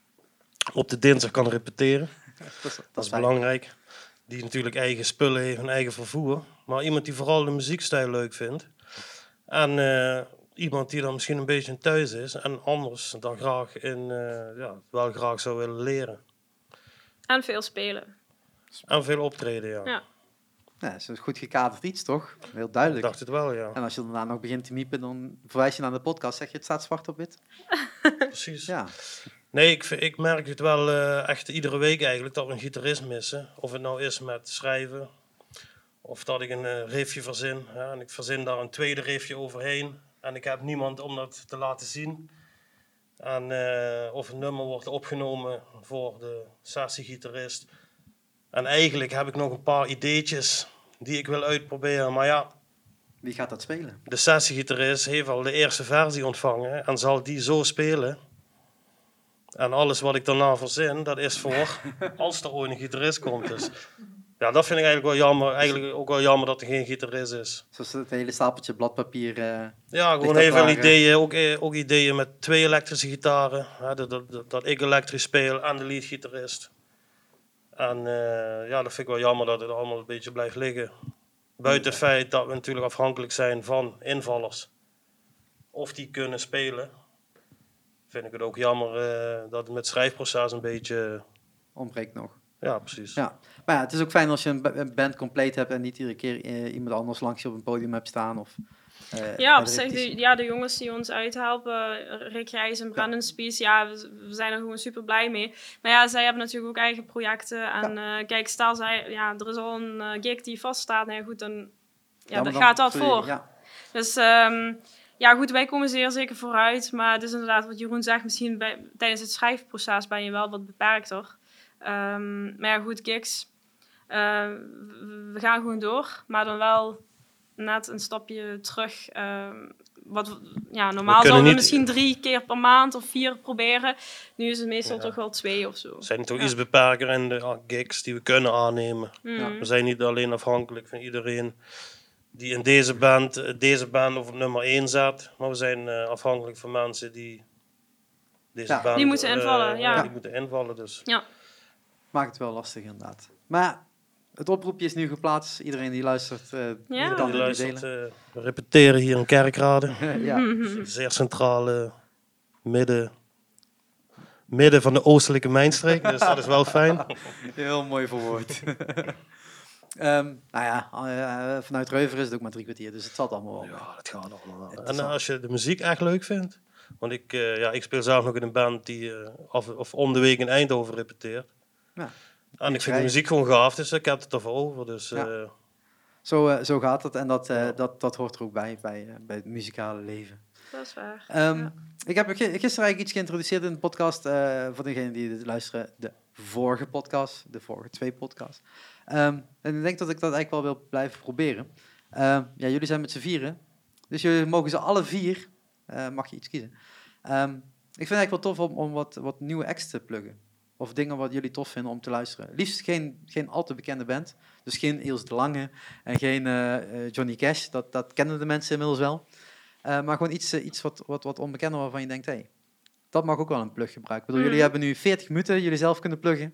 op de dinsdag kan repeteren. dat is, dat Dat is belangrijk. Die natuurlijk eigen spullen heeft en eigen vervoer. Maar iemand die vooral de muziekstijl leuk vindt. En eh, iemand die dan misschien een beetje in thuis is. En anders dan graag in, eh, ja, wel graag zou willen leren. En veel spelen. En veel optreden, ja. Ja. Ja, dat is een goed gekaderd iets, toch? Heel Ik duidelijk. dacht het wel, ja. En als je daarna nog begint te miepen, dan verwijs je naar de podcast. Zeg je, het staat zwart op wit? Precies. Ja. Nee, ik, ik merk het wel eh, echt iedere week eigenlijk dat we een gitarist missen. Of het nou is met schrijven, of dat ik een eh, riffje verzin. Ja, en ik verzin daar een tweede riffje overheen. En ik heb niemand om dat te laten zien. En eh, of een nummer wordt opgenomen voor de sessiegitarist. En eigenlijk heb ik nog een paar ideetjes die ik wil uitproberen. Maar ja, Wie gaat dat spelen? de sessiegitarist heeft al de eerste versie ontvangen en zal die zo spelen. En alles wat ik daarna verzin, dat is voor als er ooit een gitarist komt. Dus ja, dat vind ik eigenlijk wel jammer. Eigenlijk ook wel jammer dat er geen gitarist is. Zoals het hele stapeltje bladpapier. eh, Ja, gewoon heel veel ideeën. Ook, eh, ook ideeën met twee elektrische gitaren. Hè, dat, dat, dat ik elektrisch speel en de leadgitarist. En eh, ja, dat vind ik wel jammer dat het allemaal een beetje blijft liggen. Buiten het feit dat we natuurlijk afhankelijk zijn van invallers. Of die kunnen spelen. Vind ik het ook jammer eh, dat het met schrijfproces een beetje... ontbreekt nog. Ja, precies. Ja. Maar ja, het is ook fijn als je een, ba- een band compleet hebt en niet iedere keer eh, iemand anders langs je op een podium hebt staan. Of, eh, Ja, op zich, de, ja, de jongens die ons uithelpen, Rick Rijs en Brandon Spies, ja, we, we zijn er gewoon super blij mee. Maar ja, zij hebben natuurlijk ook eigen projecten. En eh, kijk, stel zij, ja, er is al een eh, gig die vaststaat, nou ja, goed, dan, ja, dan gaat dat je- voor. Dus ehm, ja, goed, wij komen zeer zeker vooruit. Maar het is inderdaad wat Jeroen zegt, misschien bij, tijdens het schrijfproces ben je wel wat beperkter. Ehm, maar ja, goed, gigs. we gaan gewoon door, maar dan wel net een stapje terug. ehm, wat, ja, normaal zouden we niet- misschien drie keer per maand of vier proberen. Nu is het meestal Ja. toch wel twee of zo. We zijn toch Ja. iets beperker in de ah, gigs die we kunnen aannemen. Mm. We zijn niet alleen afhankelijk van iedereen die in deze band, deze band op nummer 1 zet. Maar we zijn eh, afhankelijk van mensen die deze Ja. band... Die moeten eh, invallen, ja. Die moeten invallen, dus. maakt het wel lastig inderdaad. Maar het oproepje is nu geplaatst. Iedereen die luistert, eh Ja. kan Die het nu luistert, delen. eh, we repeteren hier in Kerkrade. ja. Zeer centrale midden, midden van de oostelijke mijnstreek. Dus dat is wel fijn. Heel mooi verwoord. Ehm nou ja, eh, vanuit Reuver is het ook maar drie kwartier, dus het zat allemaal wel. Ja, dat gaat allemaal wel. En als je de muziek echt leuk vindt. Want ik, eh, ja, ik speel zelf nog in een band die eh, af, of om de week in Eindhoven repeteert. Ja. En ik vind de muziek gewoon gaaf, dus ik heb het ervoor over. Dus Ja. eh, Zo, eh, zo gaat het en dat, eh, Ja. dat, dat hoort er ook bij, bij, eh, bij het muzikale leven. Dat is waar. Ehm, Ja. Ik heb gi- gisteren eigenlijk iets geïntroduceerd in de podcast, eh, voor degenen die dit luisteren, de vorige podcast, de vorige twee podcasts. Ehm, en ik denk dat ik dat eigenlijk wel wil blijven proberen. Ehm, ja, jullie zijn met z'n vieren, dus jullie mogen ze alle vier, eh, mag je iets kiezen, Ehm, Ik vind het eigenlijk wel tof om, om wat, wat nieuwe acts te pluggen. Of dingen wat jullie tof vinden om te luisteren. Liefst geen, geen al te bekende band. Dus geen Eels de Lange en geen eh, eh, Johnny Cash. Dat, dat kennen de mensen inmiddels wel. Eh, maar gewoon iets, iets wat, wat, wat onbekender waarvan je denkt, hey, dat mag ook wel een plug gebruiken. Ik bedoel, jullie Mm. hebben nu 40 minuten, jullie zelf kunnen pluggen.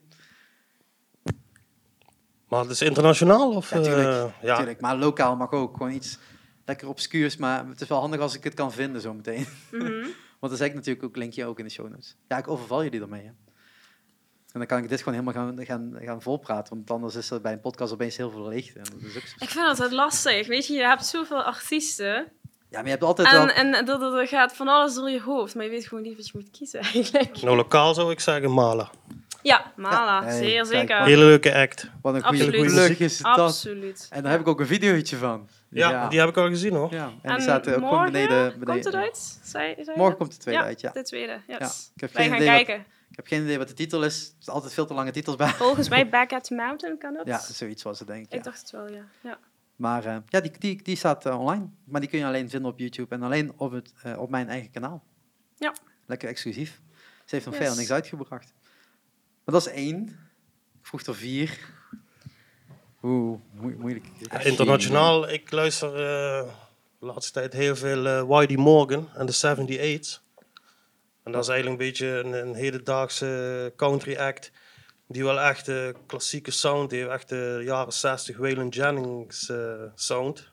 Maar het is internationaal? Of, Ja, tuurlijk. ja. Tuurlijk, maar lokaal mag ook. Gewoon iets lekker obscuurs, maar het is wel handig als ik het kan vinden zometeen. Mhm. Want dan zeg ik natuurlijk ook linkje ook in de show notes. Ja, ik overval jullie ermee. Hè. En dan kan ik dit gewoon helemaal gaan, gaan, gaan volpraten. Want anders is er bij een podcast opeens heel veel leegte. En dat is ook zo- Ik vind dat het lastig. Weet je, je hebt zoveel artiesten. Ja, maar je hebt altijd wel... En, en dat, dat gaat van alles door je hoofd. Maar je weet gewoon niet wat je moet kiezen eigenlijk. Nou, lokaal zou ik zeggen Mala. Ja, Mala. Ja, hey, zeer kijk, zeker. Hele leuke act. Wat een goede plug is dat. Absoluut. En daar heb ik ook een videootje van. Ja, die heb ik al gezien hoor. Ja, en die staat ook gewoon morgen beneden. beneden. Komt het uit? Morgen komt de tweede ja, uit, ja. de tweede. Yes. Ja, ik heb Wij geen gaan idee wat- kijken. Ik heb geen idee wat de titel is. Er zijn altijd veel te lange titels bij. Volgens mij Back at the Mountain kan dat. Ja, zoiets was het denk ik. Ik ja. dacht het wel, ja. ja. Maar eh, ja, die, die, die staat eh, online. Maar die kun je alleen vinden op YouTube en alleen op, het, eh, op mijn eigen kanaal. Ja. Lekker exclusief. Ze heeft nog Yes. verder niks uitgebracht. Maar dat is één. Ik vroeg er vier. Oeh, moe- moeilijk. Ja, internationaal, ik luister eh, de laatste tijd heel veel eh Whitey Morgan en de 78's. En dat is eigenlijk een beetje een, een hedendaagse country act. Die wel echt de klassieke sound heeft, echt de jaren 60 Waylon Jennings eh, sound.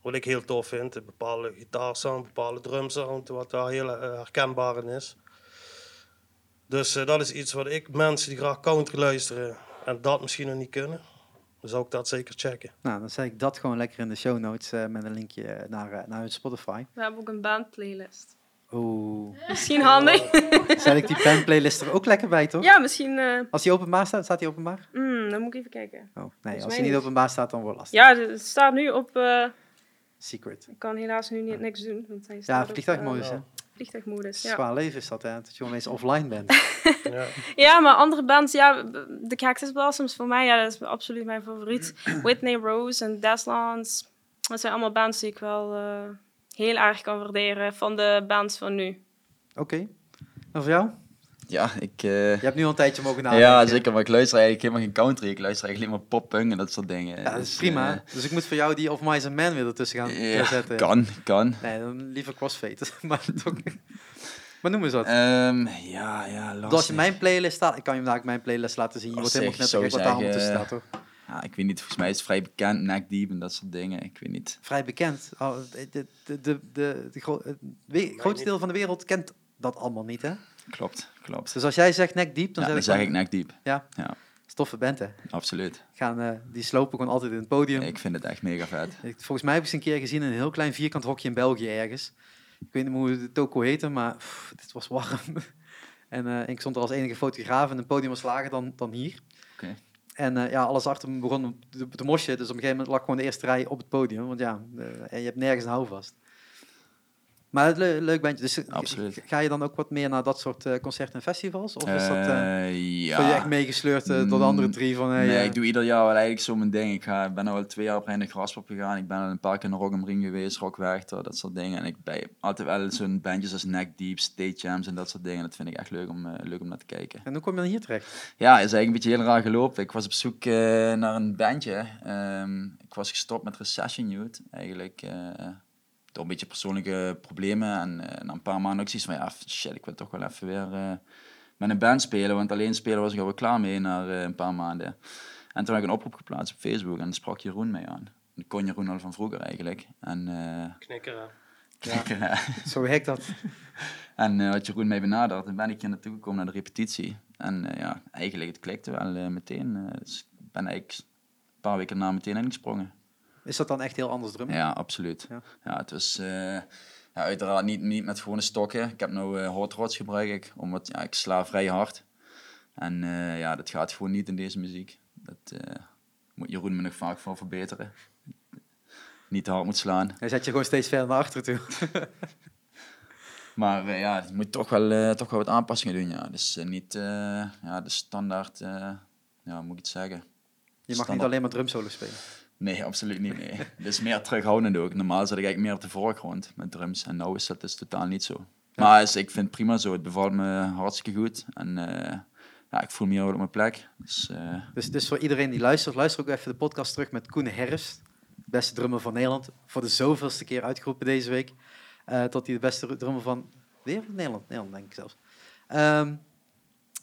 Wat ik heel tof vind, een bepaalde gitaarsound, een bepaalde drumsound, wat daar heel eh, herkenbaar in is. Dus eh, dat is iets wat ik, mensen die graag country luisteren en dat misschien nog niet kunnen, dan zou ik dat zeker checken. Nou, dan zet ik dat gewoon lekker in de show notes eh, met een linkje naar, eh, naar hun Spotify. We hebben ook een bandplaylist. Oeh, Misschien handig. zet ik die bandplaylist er ook lekker bij, toch? ja, misschien... eh, Als die openbaar staat, staat die openbaar? hmm, dan moet ik even kijken. Oh, nee, als die niet openbaar staat, dan wordt het lastig. Ja, het staat nu op... eh, Secret. ik kan helaas nu niet, niks doen. Want hij Ja, staat op, vliegtuigmodus, eh, hè? Vliegtuigmodus, ja. Zwaar leven is dat, hè? Dat je gewoon eens offline bent. Ja. Ja, maar andere bands, ja, de Cactus Blossoms voor mij, ja, dat is absoluut mijn favoriet. Whitney Rose en Deslands, dat zijn allemaal bands die ik wel eh, heel erg kan waarderen van de bands van nu. Oké. En voor jou? Ja, ik... eh, Je hebt nu al een tijdje mogen nadenken. ja, zeker. Maar ik luister eigenlijk helemaal geen country. Ik luister eigenlijk alleen maar pop-punk en dat soort dingen. Ja, dat is Dus, prima. eh, dus ik moet voor jou die Of Mice and Men weer ertussen gaan ja, zetten. kan, kan. Nee, dan liever Crossfade. maar toch. Maar noem eens wat. Ehm, ja, ja, lastig. Dus als je mijn playlist staat, ik kan je vandaag mijn playlist laten zien. Je Als wordt helemaal zou wat daar allemaal tussen staat, toch? Ja, ik weet niet, volgens mij is het vrij bekend, neck deep en dat soort dingen. Ik weet niet. Vrij bekend. Oh, de, de, de, de, de, de gro- het grootste deel van de wereld kent dat allemaal niet, hè? Klopt, klopt. Dus als jij zegt nek diep, dan ja, zeg dan ik... zeg ik deep. Ja, Ja, stoffe band, hè? absoluut. Gaan, eh, die slopen gewoon altijd in het podium. Ik vind het echt mega vet. Ik- volgens mij heb ik ze een keer gezien in een heel klein vierkant hokje in België ergens. Ik weet niet hoe de toko heette, maar pff, het was warm. en eh, ik stond er als enige fotograaf en het podium was lager dan, dan hier. En eh, ja, alles achter me begon te, te mosje. Dus op een gegeven moment lag gewoon de eerste rij op het podium. Want ja, eh, je hebt nergens een houvast. Maar het le leuk bandje. Dus eh, Absoluut. ga je dan ook wat meer naar dat soort eh, concerten en festivals? Of is dat... ja. Word je echt meegesleurd door de andere Mm, drie van... Hey, nee, ik doe ieder jaar wel eigenlijk zo mijn ding. Ik ga, ben al twee jaar op Reinig Graspop gegaan. Ik ben al een paar keer naar Rock am Ring geweest, Rock Werchter, dat soort dingen. En ik ben altijd wel zo'n bandjes als Neck Deep, State Jams en dat soort dingen. Dat vind ik echt leuk om, leuk om naar te kijken. En hoe kom je dan hier terecht? Ja, is eigenlijk een beetje heel raar gelopen. Ik was op zoek naar een bandje. Ehm, ik was gestopt met Recession Youth, eigenlijk. Door een beetje persoonlijke problemen. En eh, na een paar maanden ook zoiets van, ja, shit, ik wil toch wel even weer eh, met een band spelen. Want alleen spelen was ik al wel klaar mee na eh, een paar maanden. En toen heb ik een oproep geplaatst op Facebook en sprak Jeroen mee aan. Ik kon Jeroen al van vroeger eigenlijk. En, eh, Knikkeren. Zo heet dat. en eh, had Jeroen mij benaderd, dan ben ik hier naartoe gekomen naar de repetitie. En eh, ja, eigenlijk, het klikte wel meteen. dus ik ben eigenlijk een paar weken na meteen ingesprongen. Is dat dan echt heel anders drummen? Ja, absoluut. Ja. Ja, het was eh, ja, uiteraard niet, niet met gewone stokken. Ik heb nu eh hot rods gebruik ik, omdat ja, ik sla vrij hard. En eh, ja, dat gaat gewoon niet in deze muziek. Dat eh, moet Jeroen me nog vaak voor verbeteren. Niet te hard moet slaan. Hij zet je gewoon steeds verder naar achteren toe. Maar eh, ja, je moet toch wel, eh, toch wel wat aanpassingen doen. Ja. Dus eh, niet eh, ja, de standaard, eh, ja, moet ik het zeggen? Je mag niet alleen maar drumsolo spelen. Nee, absoluut niet. Nee. Het is meer terughoudend ook. Normaal zat ik eigenlijk meer op de voorgrond met drums. En nu is dat dus totaal niet zo. Maar is, ik vind het prima zo. Het bevalt me hartstikke goed. En eh, ja, ik voel me hier wel op mijn plek. Dus, eh, Dus, dus voor iedereen die luistert, luister ook even de podcast terug met Koen Herfst. Beste drummer van Nederland. Voor de zoveelste keer uitgeroepen deze week. eh, tot hij de beste drummer van... Weer van Nederland? Nederland, denk ik zelfs. Ehm,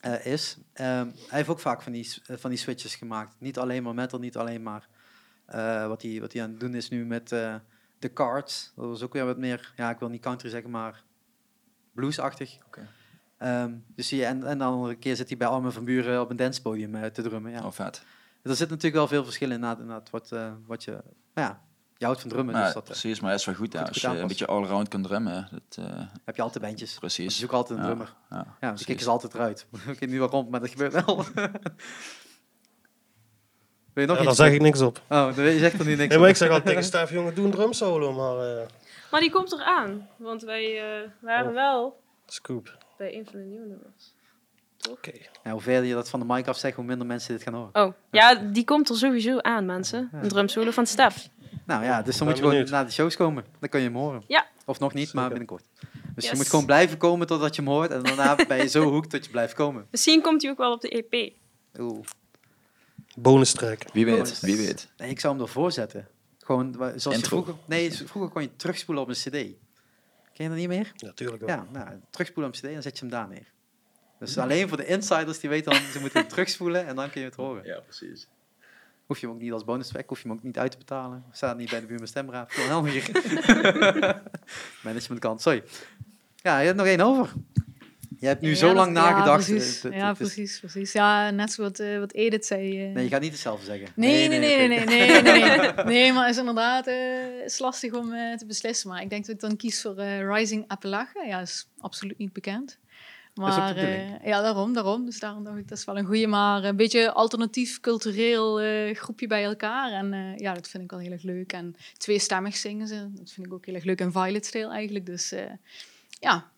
eh, is. Ehm, hij heeft ook vaak van die, van die switches gemaakt. Niet alleen maar metal, niet alleen maar... eh, wat, hij, wat aan het doen is nu met eh The Cards. Dat was ook weer wat meer... Ja, ik wil niet country zeggen, maar bluesachtig. Oké. Ehm, dus je, en, en dan een keer zit hij bij Armin van Buren op een dancepodium eh, te drummen. Ja. oh, vet. Er zit natuurlijk wel veel verschil in inderdaad, inderdaad wat, eh, wat je... Nou ja, je houdt van drummen, Ja, dus dat eh, precies, maar dat is wel goed. Ja. goed Als je een beetje allround kan drummen. Dat, eh, heb je altijd bandjes. Je precies. zoekt altijd een Ja, drummer. Ja, Ja, precies. kicken ze altijd eruit. ik weet niet waarom, maar dat gebeurt wel. Wil je nog Ja, daar iets? zeg ik niks op. Oh, dan- je zegt er nu niks Nee, maar ik zeg altijd tegen Stef, jongen, doe een drumsolo, maar eh Maar die komt eraan. Want wij eh, waren Oh. wel scoop. bij een van de nieuwe nummers. Oké. Ja, hoe verder je dat van de mic af zegt, hoe minder mensen dit gaan horen. Oh, ja, die komt er sowieso aan, mensen. Een drumsolo van Stef. Nou ja, dus dan Ben moet je gewoon naar de shows komen. Dan kun je hem horen. Ja. Of nog niet, maar binnenkort. Dus je moet gewoon blijven komen totdat je hem hoort. En daarna ben je zo hoekt dat je blijft komen. Misschien komt hij ook wel op de EP. Oeh. Wie Bonus track. weet, wie weet. Nee, ik zou hem ervoor zetten. Gewoon, zoals je vroeger... Nee, vroeger kon je terugspoelen op een cd. Ken je dat niet meer? Natuurlijk wel. Ja, nou, terugspoelen op een cd en dan zet je hem daar neer. Dus alleen voor de insiders die weten dan, ze moeten hem terugspoelen en dan kun je het horen. Ja, precies. Hoef je hem ook niet als bonus track, hoef je hem ook niet uit te betalen. Staat niet bij de buurman stemraad. Gewoon helemaal hier. Managementkant, sorry. Ja, je hebt nog één over. Je hebt nu Ja, zo dat- lang nagedacht. Ja, precies. eh, het- ja, het is- precies, precies. Ja, net zoals wat, eh, wat Edith zei. eh. Nee, je gaat niet hetzelfde zeggen. Nee, nee, nee, nee, nee, nee, nee, nee. Nee, maar het is inderdaad is lastig om te beslissen. Maar ik denk dat ik dan kies voor Rising Appalachia. Ja, is absoluut niet bekend. is ook de Maar eh, ja, daarom, daarom. Dus daarom dacht ik, dat is wel een goede, maar een beetje alternatief cultureel groepje bij elkaar. En ja, dat vind ik wel heel erg leuk. En tweestemmig zingen ze, dat vind ik ook heel erg leuk. En Violet Tale eigenlijk. Dus ja,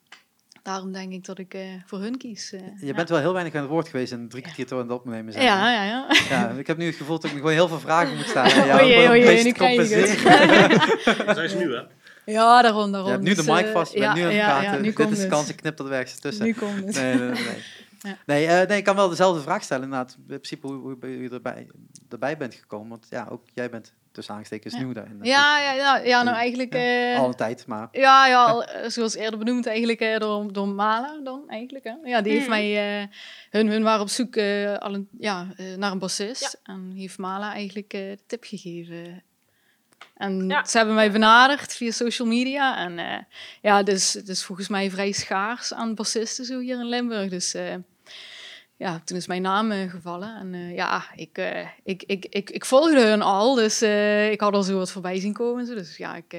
daarom denk ik dat ik eh, voor hun kies. eh, Je ja. bent wel heel weinig aan het woord geweest en drie kwartier toch aan het opnemen zijn. Ja, ja, ja. Ja, ik heb nu het gevoel dat ik gewoon heel veel vragen moet stellen. aan jou, Oei, om een oei, beetje nu krijg je het. Zij is nu, hè? Ja, daarom, daarom. Je hebt nu de Dus, mic eh, vast, je bent ja, nu aan het ja, praten. Ja, nu Dit is de kans, ik knip er ergens tussen. Nu komt het. Nee, nee, nee. Ja. Nee, eh, nee, ik kan wel dezelfde vraag stellen. Inderdaad, in principe hoe, hoe je erbij, erbij bent gekomen. Want ja, ook jij bent tussen aanstekens Ja. nieuw daarin. Ja, ja, ja, ja, nou eigenlijk... Ja, eh, Al een tijd, maar Ja, ja al, zoals eerder benoemd, eigenlijk eh, door, door Mala dan eigenlijk. Hè. Ja, die heeft Mhm. mij, eh, hun, hun waren op zoek eh, al een, ja, eh, naar een bassist. En heeft Mala eigenlijk eh, de tip gegeven. En Ja. ze hebben mij benaderd via social media. En eh, ja, dus het is volgens mij vrij schaars aan bassisten zo hier in Limburg. Dus eh, ja, toen is mijn naam eh, gevallen. En eh, ja, ik, eh, ik, ik, ik, ik volgde hun al. Dus ik had al zo wat voorbij zien komen. en Zo. Dus ja, ik,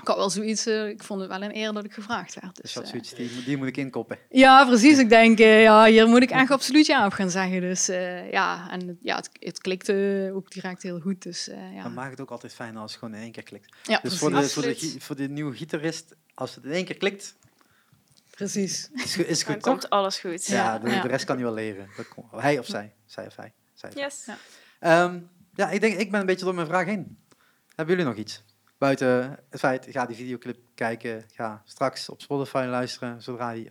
ik had wel zoiets. ik vond het wel een eer dat ik gevraagd werd. dus Dus, dat zoiets, die, die moet ik inkoppen. ja, precies. Ik denk, ja, hier moet ik echt absoluut ja op gaan zeggen. Dus ja, en ja, het, het klikte ook direct heel goed. Dus ja. Dan maakt het ook altijd fijn als het gewoon in één keer klikt. ja, Dus precies. voor de, voor, de, voor de nieuwe gitarist, als het in één keer klikt, precies. is, goed- is Dan goed, toch? komt alles goed. Ja, Ja, de, rest kan hij wel leren. Hij of zij. Zij of hij. Zij of hij. Yes. Ja. Ehm, ja, ik denk, ik ben een beetje door mijn vraag heen. Hebben jullie nog iets? Buiten het feit, ga die videoclip kijken. Ga straks op Spotify luisteren zodra die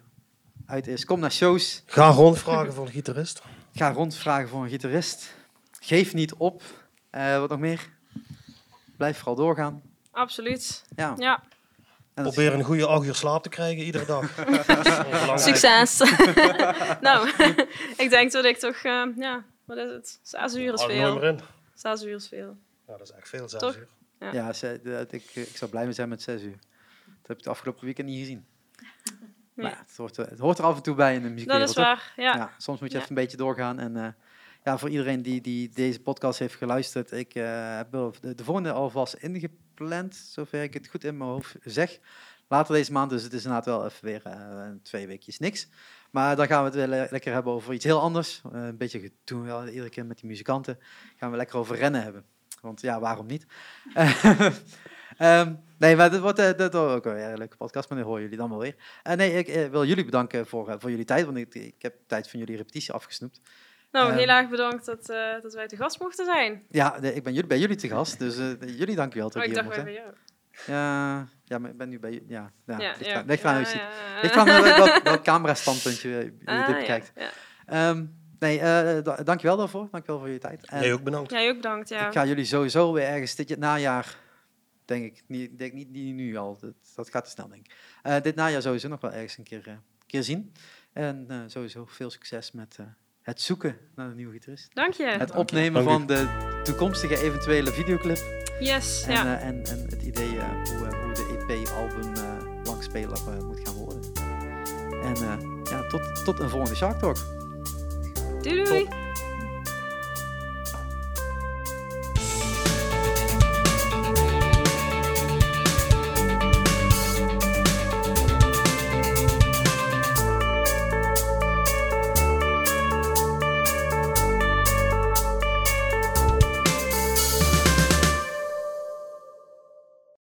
uit is. Kom naar shows. Ga rondvragen voor een gitarist. Ga rondvragen voor een gitarist. Geef niet op. Eh, wat nog meer? Blijf vooral doorgaan. Absoluut. Ja. Ja, Probeer een goede acht uur slaap te krijgen iedere dag. Dat succes. nou, ik denk dat ik toch, eh, ja, wat is het? Zes uur is veel. Zes uur is veel. Ja, dat is echt veel, zes Toch? uur. Ja. Ja, ze- dat- ik, ik zou blij mee zijn met zes uur. Dat heb ik het afgelopen weekend niet gezien. Nee. Maar ja, het, hoort er, het hoort er af en toe bij in de Dat muziekwereld. is waar, ja. Ja, soms moet je Ja. even een beetje doorgaan. En eh, ja, voor iedereen die, die deze podcast heeft geluisterd, ik eh, heb de, de volgende alvast ingepland, zover ik het goed in mijn hoofd zeg. Later deze maand, dus het is inderdaad wel even weer eh, twee weekjes niks. Maar dan gaan we het weer le- lekker hebben over iets heel anders. Eh, een beetje doen we wel iedere keer met die muzikanten. Gaan we lekker over rennen hebben. Want ja, waarom niet? Ehm, nee, maar dat wordt, eh, dat ook wel een leuke podcast, maar dat horen jullie dan wel weer. Eh, nee, ik wil jullie bedanken voor, voor jullie tijd, want ik, ik heb tijd van jullie repetitie afgesnoept. Nou, Ehm. heel erg bedankt dat, eh, dat wij te gast mochten zijn. Ja, ik ben jullie, bij jullie te gast, dus eh, jullie dank u wel dat Oh, ik ik dacht wij zijn. Ja, ja, maar ik ben nu bij... Ja, ja, Ja, ligt ja, aan- ligt aan ja, ja, ja. Ligt aan welk, welk, welk camera-standpuntje je, je Ah, dit bekijkt. ja. Ehm, nee, eh da- dankjewel daarvoor. Dankjewel voor je tijd. En Jij ook bedankt. Jij ook bedankt, ja. Ik ga jullie sowieso weer ergens dit jaar- najaar, denk ik, niet, denk niet, niet nu al, dat, dat gaat te snel denk ik. Eh, dit najaar sowieso nog wel ergens een keer, eh, keer zien. En eh, sowieso veel succes met eh, het zoeken naar een nieuwe gitarist. Dank je. Het opnemen Dank van de toekomstige eventuele videoclip. Yes, En, ja. eh, en, en het idee eh, hoe, eh, hoe de EP-album eh langspeler moet gaan worden. En eh, ja, tot, tot een volgende Shark Talk. Doei doei. top.